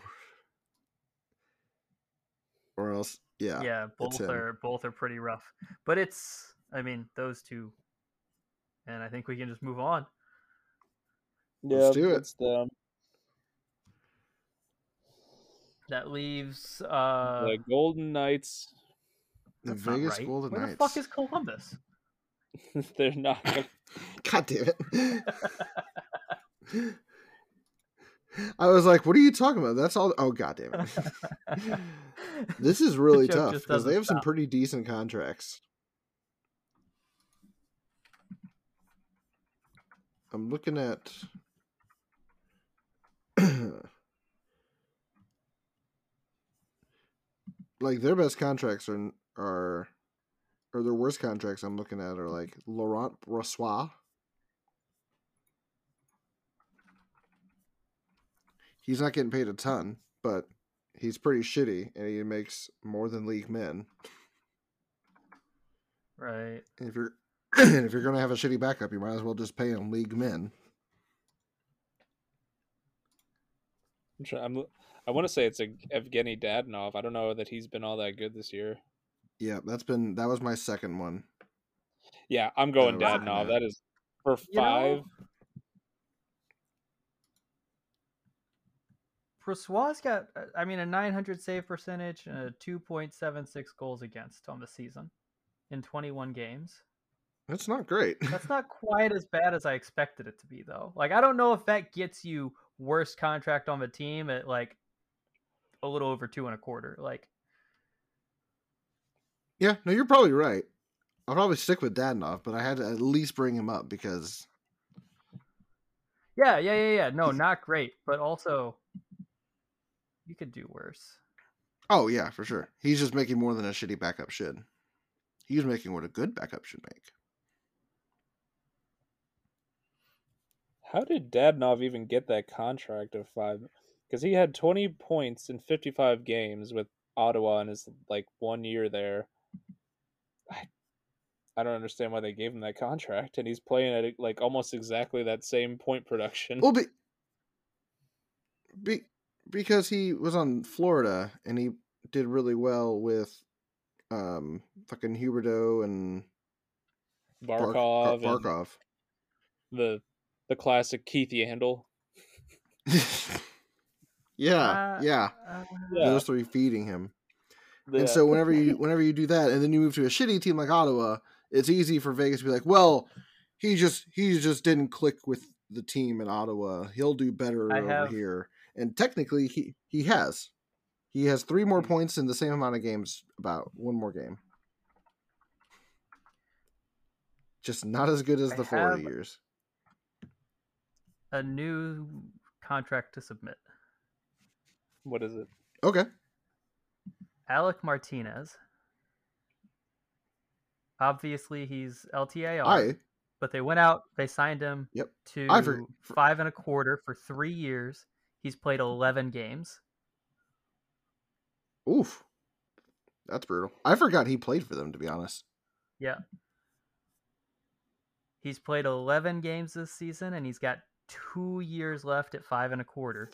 or else, yeah, Yeah, both are both are pretty rough. But it's I mean, those two and I think we can just move on. Yeah, Let's do it. It's them. That leaves uh the Golden Knights. the that's not Vegas right. Golden Where Knights. the fuck is Columbus? They're not. Gonna... God damn it! I was like, "What are you talking about?" That's all. Oh god damn it! This is really tough because they have some pretty decent contracts. I'm looking at. like their best contracts are are or their worst contracts I'm looking at are like Laurent Brossoit. He's not getting paid a ton, but he's pretty shitty and he makes more than league men. Right. And if you're and if you're gonna have a shitty backup, you might as well just pay him league men. I'm, try- I'm I want to say it's a Evgeny Dadonov. I don't know that he's been all that good this year. Yeah, that's been that was my second one. Yeah, I'm going That Dadonov. That is for You know, Brossoit got, uh, I mean, a 900 save percentage and a 2.76 goals against on the season in 21 games. That's not great. That's not quite as bad as I expected it to be, though. Like, I don't know if that gets you worst contract on the team at like a little over two and a quarter. Like, yeah, no, you're probably right. I'll probably stick with Dadonov, but I had to at least bring him up because yeah, yeah, yeah, yeah. No, not great, but also you could do worse. oh yeah, for sure. He's just making more than a shitty backup should. He's making what a good backup should make. How did Dadonov even get that contract of five? Because he had 20 points in 55 games with Ottawa in his like one year there. I, I don't understand why they gave him that contract, and he's playing at like almost exactly that same point production. Well, be, be because he was on Florida and he did really well with um fucking Huberdeau and Bark- Barkov, Bar- and Barkov. the the classic Keith Yandle. yeah, Uh, yeah. Uh, Yeah. Those three feeding him. The- And so whenever you whenever you do that, and then you move to a shitty team like Ottawa, it's easy for Vegas to be like, well, he just he just didn't click with the team in Ottawa. He'll do better I over have- here. And technically, he he has. He has three more Hmm. points in the same amount of games. About one more game. Just not as good as I the Florida have- years. a new contract to submit. what is it? Okay. Alec Martinez. Obviously, he's LTIR, I but they went out, they signed him Yep. to I for- for- five and a quarter for three years. He's played 11 games. oof. That's brutal. I forgot he played for them. To be honest. Yeah. He's played 11 games this season, and he's got two years left at five and a quarter.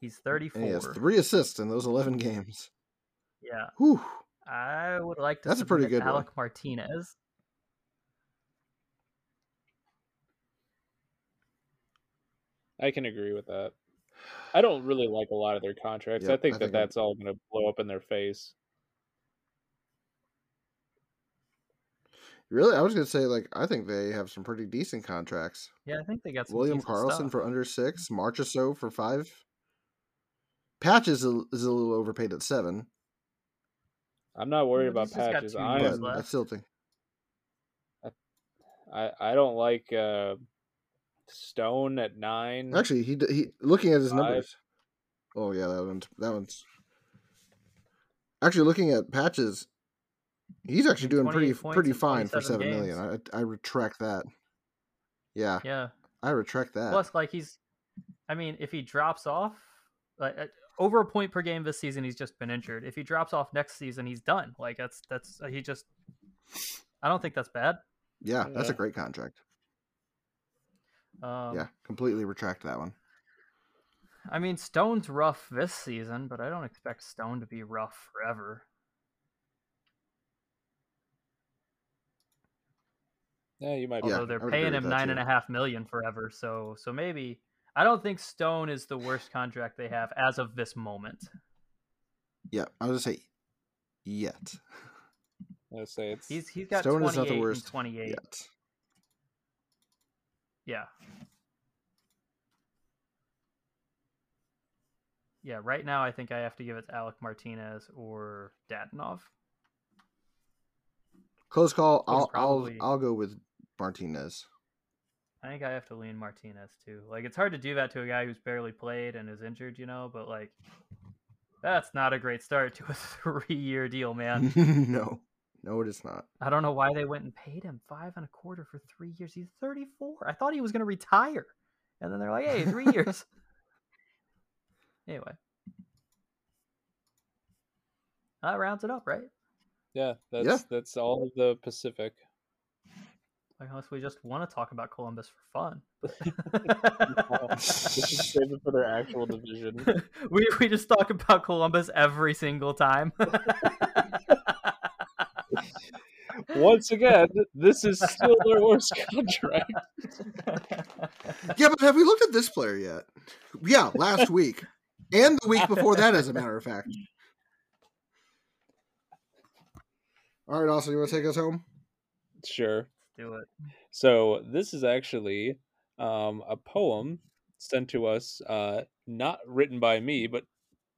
He's 34. And he has three assists in those eleven games. Yeah. Whew. I would like to That's a pretty good one. Alec Martinez. I can agree with that. I don't really like a lot of their contracts. Yep, I think I that I'm- that's all going to blow up in their face. Really, I was gonna say like I think they have some pretty decent contracts. Yeah, I think they got some William Karlsson stuff. for under six, Marchessault for five. Patches is a, is a little overpaid at seven, I'm not worried Yeah, about he's just got patches. I am. I still think I I don't like uh, Stone at nine. actually he he looking at his Five. numbers. Oh yeah, that one's that one's actually looking at patches. He's actually doing pretty pretty fine for 27 seven million. I I retract that. Yeah, Yeah. I retract that. Plus, like he's, I mean, if he drops off, like uh, over a point per game this season, he's just been injured. If he drops off next season, he's done. Like that's that's uh, he just. I don't think that's bad. yeah, that's a great contract. Um, yeah, completely retract that one. I mean, Stone's rough this season, but I don't expect Stone to be rough forever. Yeah, you might. be Yeah, Although they're paying him that nine and a half million forever, so so maybe I don't think Stone is the worst contract they have as of this moment. Yeah, I was gonna say yet. I'll say it's. He's he's got Stone is 28 not the worst 28. Yet. Yeah. Yeah, right now I think I have to give it to Alec Martinez or Dadonov. Close call. I'll probably- I'll I'll go with Martinez. I think I have to lean Martinez too. Like it's hard to do that to a guy who's barely played and is injured, you know. But like, that's not a great start to a three-year deal, man. no, no, it is not. I don't know why they went and paid him five and a quarter for three years. He's 34. I thought he was going to retire, and then they're like, "Hey, three years." anyway, that rounds it up, right? Yeah, that's Yeah. that's all of the Pacific. Like, unless we just want to talk about Columbus for fun. This is save it for their actual division. we we just talk about Columbus every single time. Once again, this is still their worst contract. Yeah, but have we looked at this player yet? Yeah, last week and the week before that, as a matter of fact. All right, Austin, you want to take us home? Sure. Do it. So this is actually um, a poem sent to us, uh, not written by me, but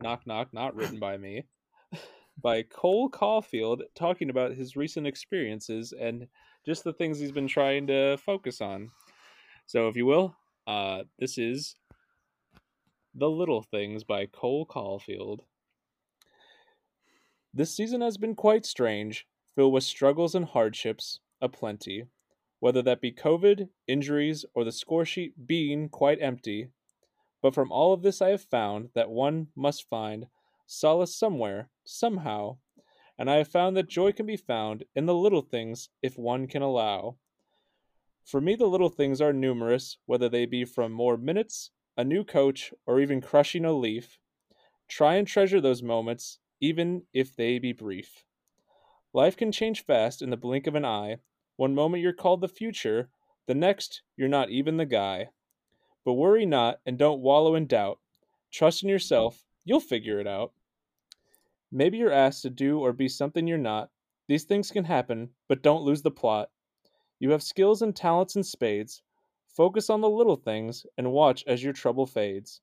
knock knock, not written by me, by Cole Caufield, talking about his recent experiences and just the things he's been trying to focus on. So, if you will, uh, this is "The Little Things" by Cole Caufield. This season has been quite strange, filled with struggles and hardships aplenty whether that be COVID, injuries, or the score sheet being quite empty. But from all of this, I have found that one must find solace somewhere, somehow, and I have found that joy can be found in the little things if one can allow. For me, the little things are numerous, whether they be from more minutes, a new coach, or even crushing a leaf. Try and treasure those moments, even if they be brief. Life can change fast in the blink of an eye, one moment you're called the future, the next you're not even the guy. But worry not and don't wallow in doubt. Trust in yourself, you'll figure it out. Maybe you're asked to do or be something you're not. These things can happen, but don't lose the plot. You have skills and talents in spades. Focus on the little things and watch as your trouble fades.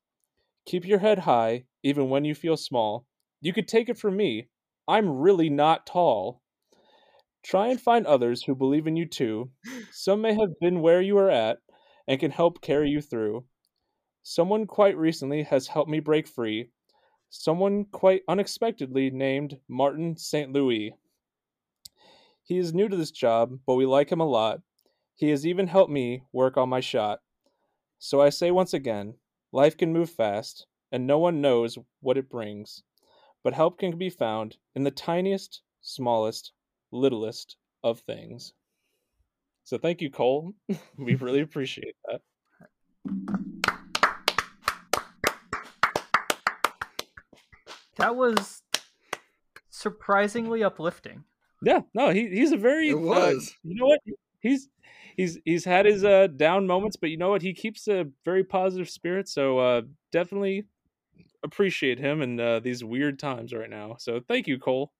Keep your head high, even when you feel small. You could take it from me. I'm really not tall. Try and find others who believe in you too. Some may have been where you are at and can help carry you through. Someone quite recently has helped me break free. Someone quite unexpectedly named Martin St. Louis. He is new to this job, but we like him a lot. He has even helped me work on my shot. So I say once again life can move fast, and no one knows what it brings. But help can be found in the tiniest, smallest, littlest of things. So thank you, Cole. we really appreciate that. That was surprisingly uplifting. Yeah, no, he he's a very It uh, was. you know what? He's he's he's had his uh down moments, but you know what? He keeps a very positive spirit, so uh definitely appreciate him in uh, these weird times right now. So thank you, Cole.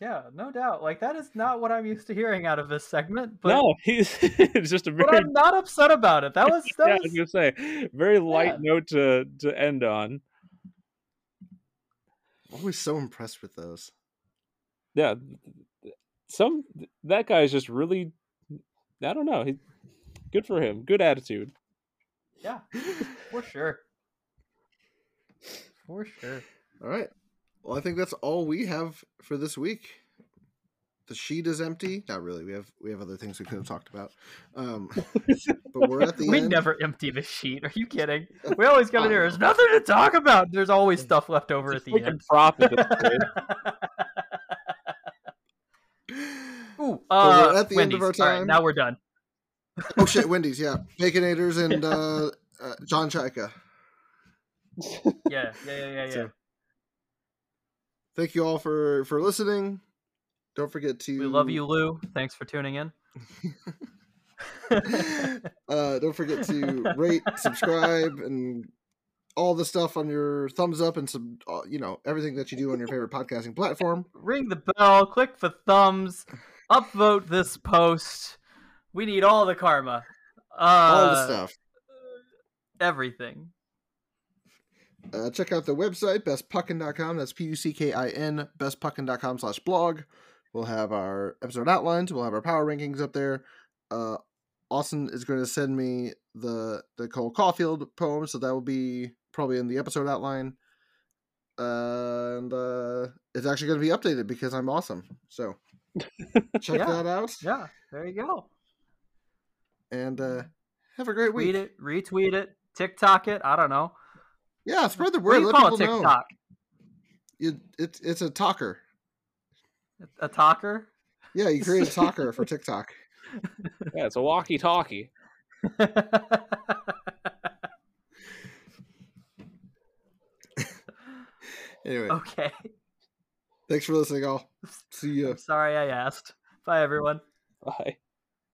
Yeah, no doubt. Like that is not what I'm used to hearing out of this segment, but no, he's it's just a. But I'm not upset about it. That was that yeah, I was was gonna say very light Yeah. note to to end on. I'm always so impressed with those. Yeah, some that guy is just really I don't know. He, good for him. Good attitude. yeah, for sure. For sure. All right. Well, I think that's all we have for this week. The sheet is empty. Not really. We have we have other things we could have talked about. Um, but we're at the We end. never empty the sheet. Are you kidding? We always come in here. There's nothing to talk about. There's always stuff left over at the end. profit. this kid. Ooh, But uh, we're at the end of our All right, time. now we're done. oh shit, Wendy's. Yeah, Baconators and uh, uh, John Chayka. Yeah, yeah, yeah, yeah, yeah. So, thank you all for for listening. Don't forget to we love you, Lou. Thanks for tuning in. uh, don't forget to rate, subscribe, and all the stuff on your thumbs up and some, uh, you know, everything that you do on your favorite podcasting platform. Ring the bell. Click the thumbs. Upvote this post. We need all the karma. Uh, all the stuff. Everything. Uh, check out the website, bestpuckin.com. That's P U C K I N, bestpuckin.com slash blog. We'll have our episode outlines. We'll have our power rankings up there. Uh, Austin is going to send me the the Cole Caufield poem, so that will be probably in the episode outline. and uh, it's actually going to be updated because I'm awesome. So check Yeah. that out Yeah, there you go. and uh, have a great week. Tweet it, retweet it, TikTok it. I don't know. Yeah, spread the What do word. you Let call people it? know. TikTok? You, it's it's a talker. A talker? Yeah, you create a talker for TikTok. Yeah, it's a walkie-talkie. Anyway, okay. thanks for listening, all. See you. Sorry I asked. Bye, everyone. Bye.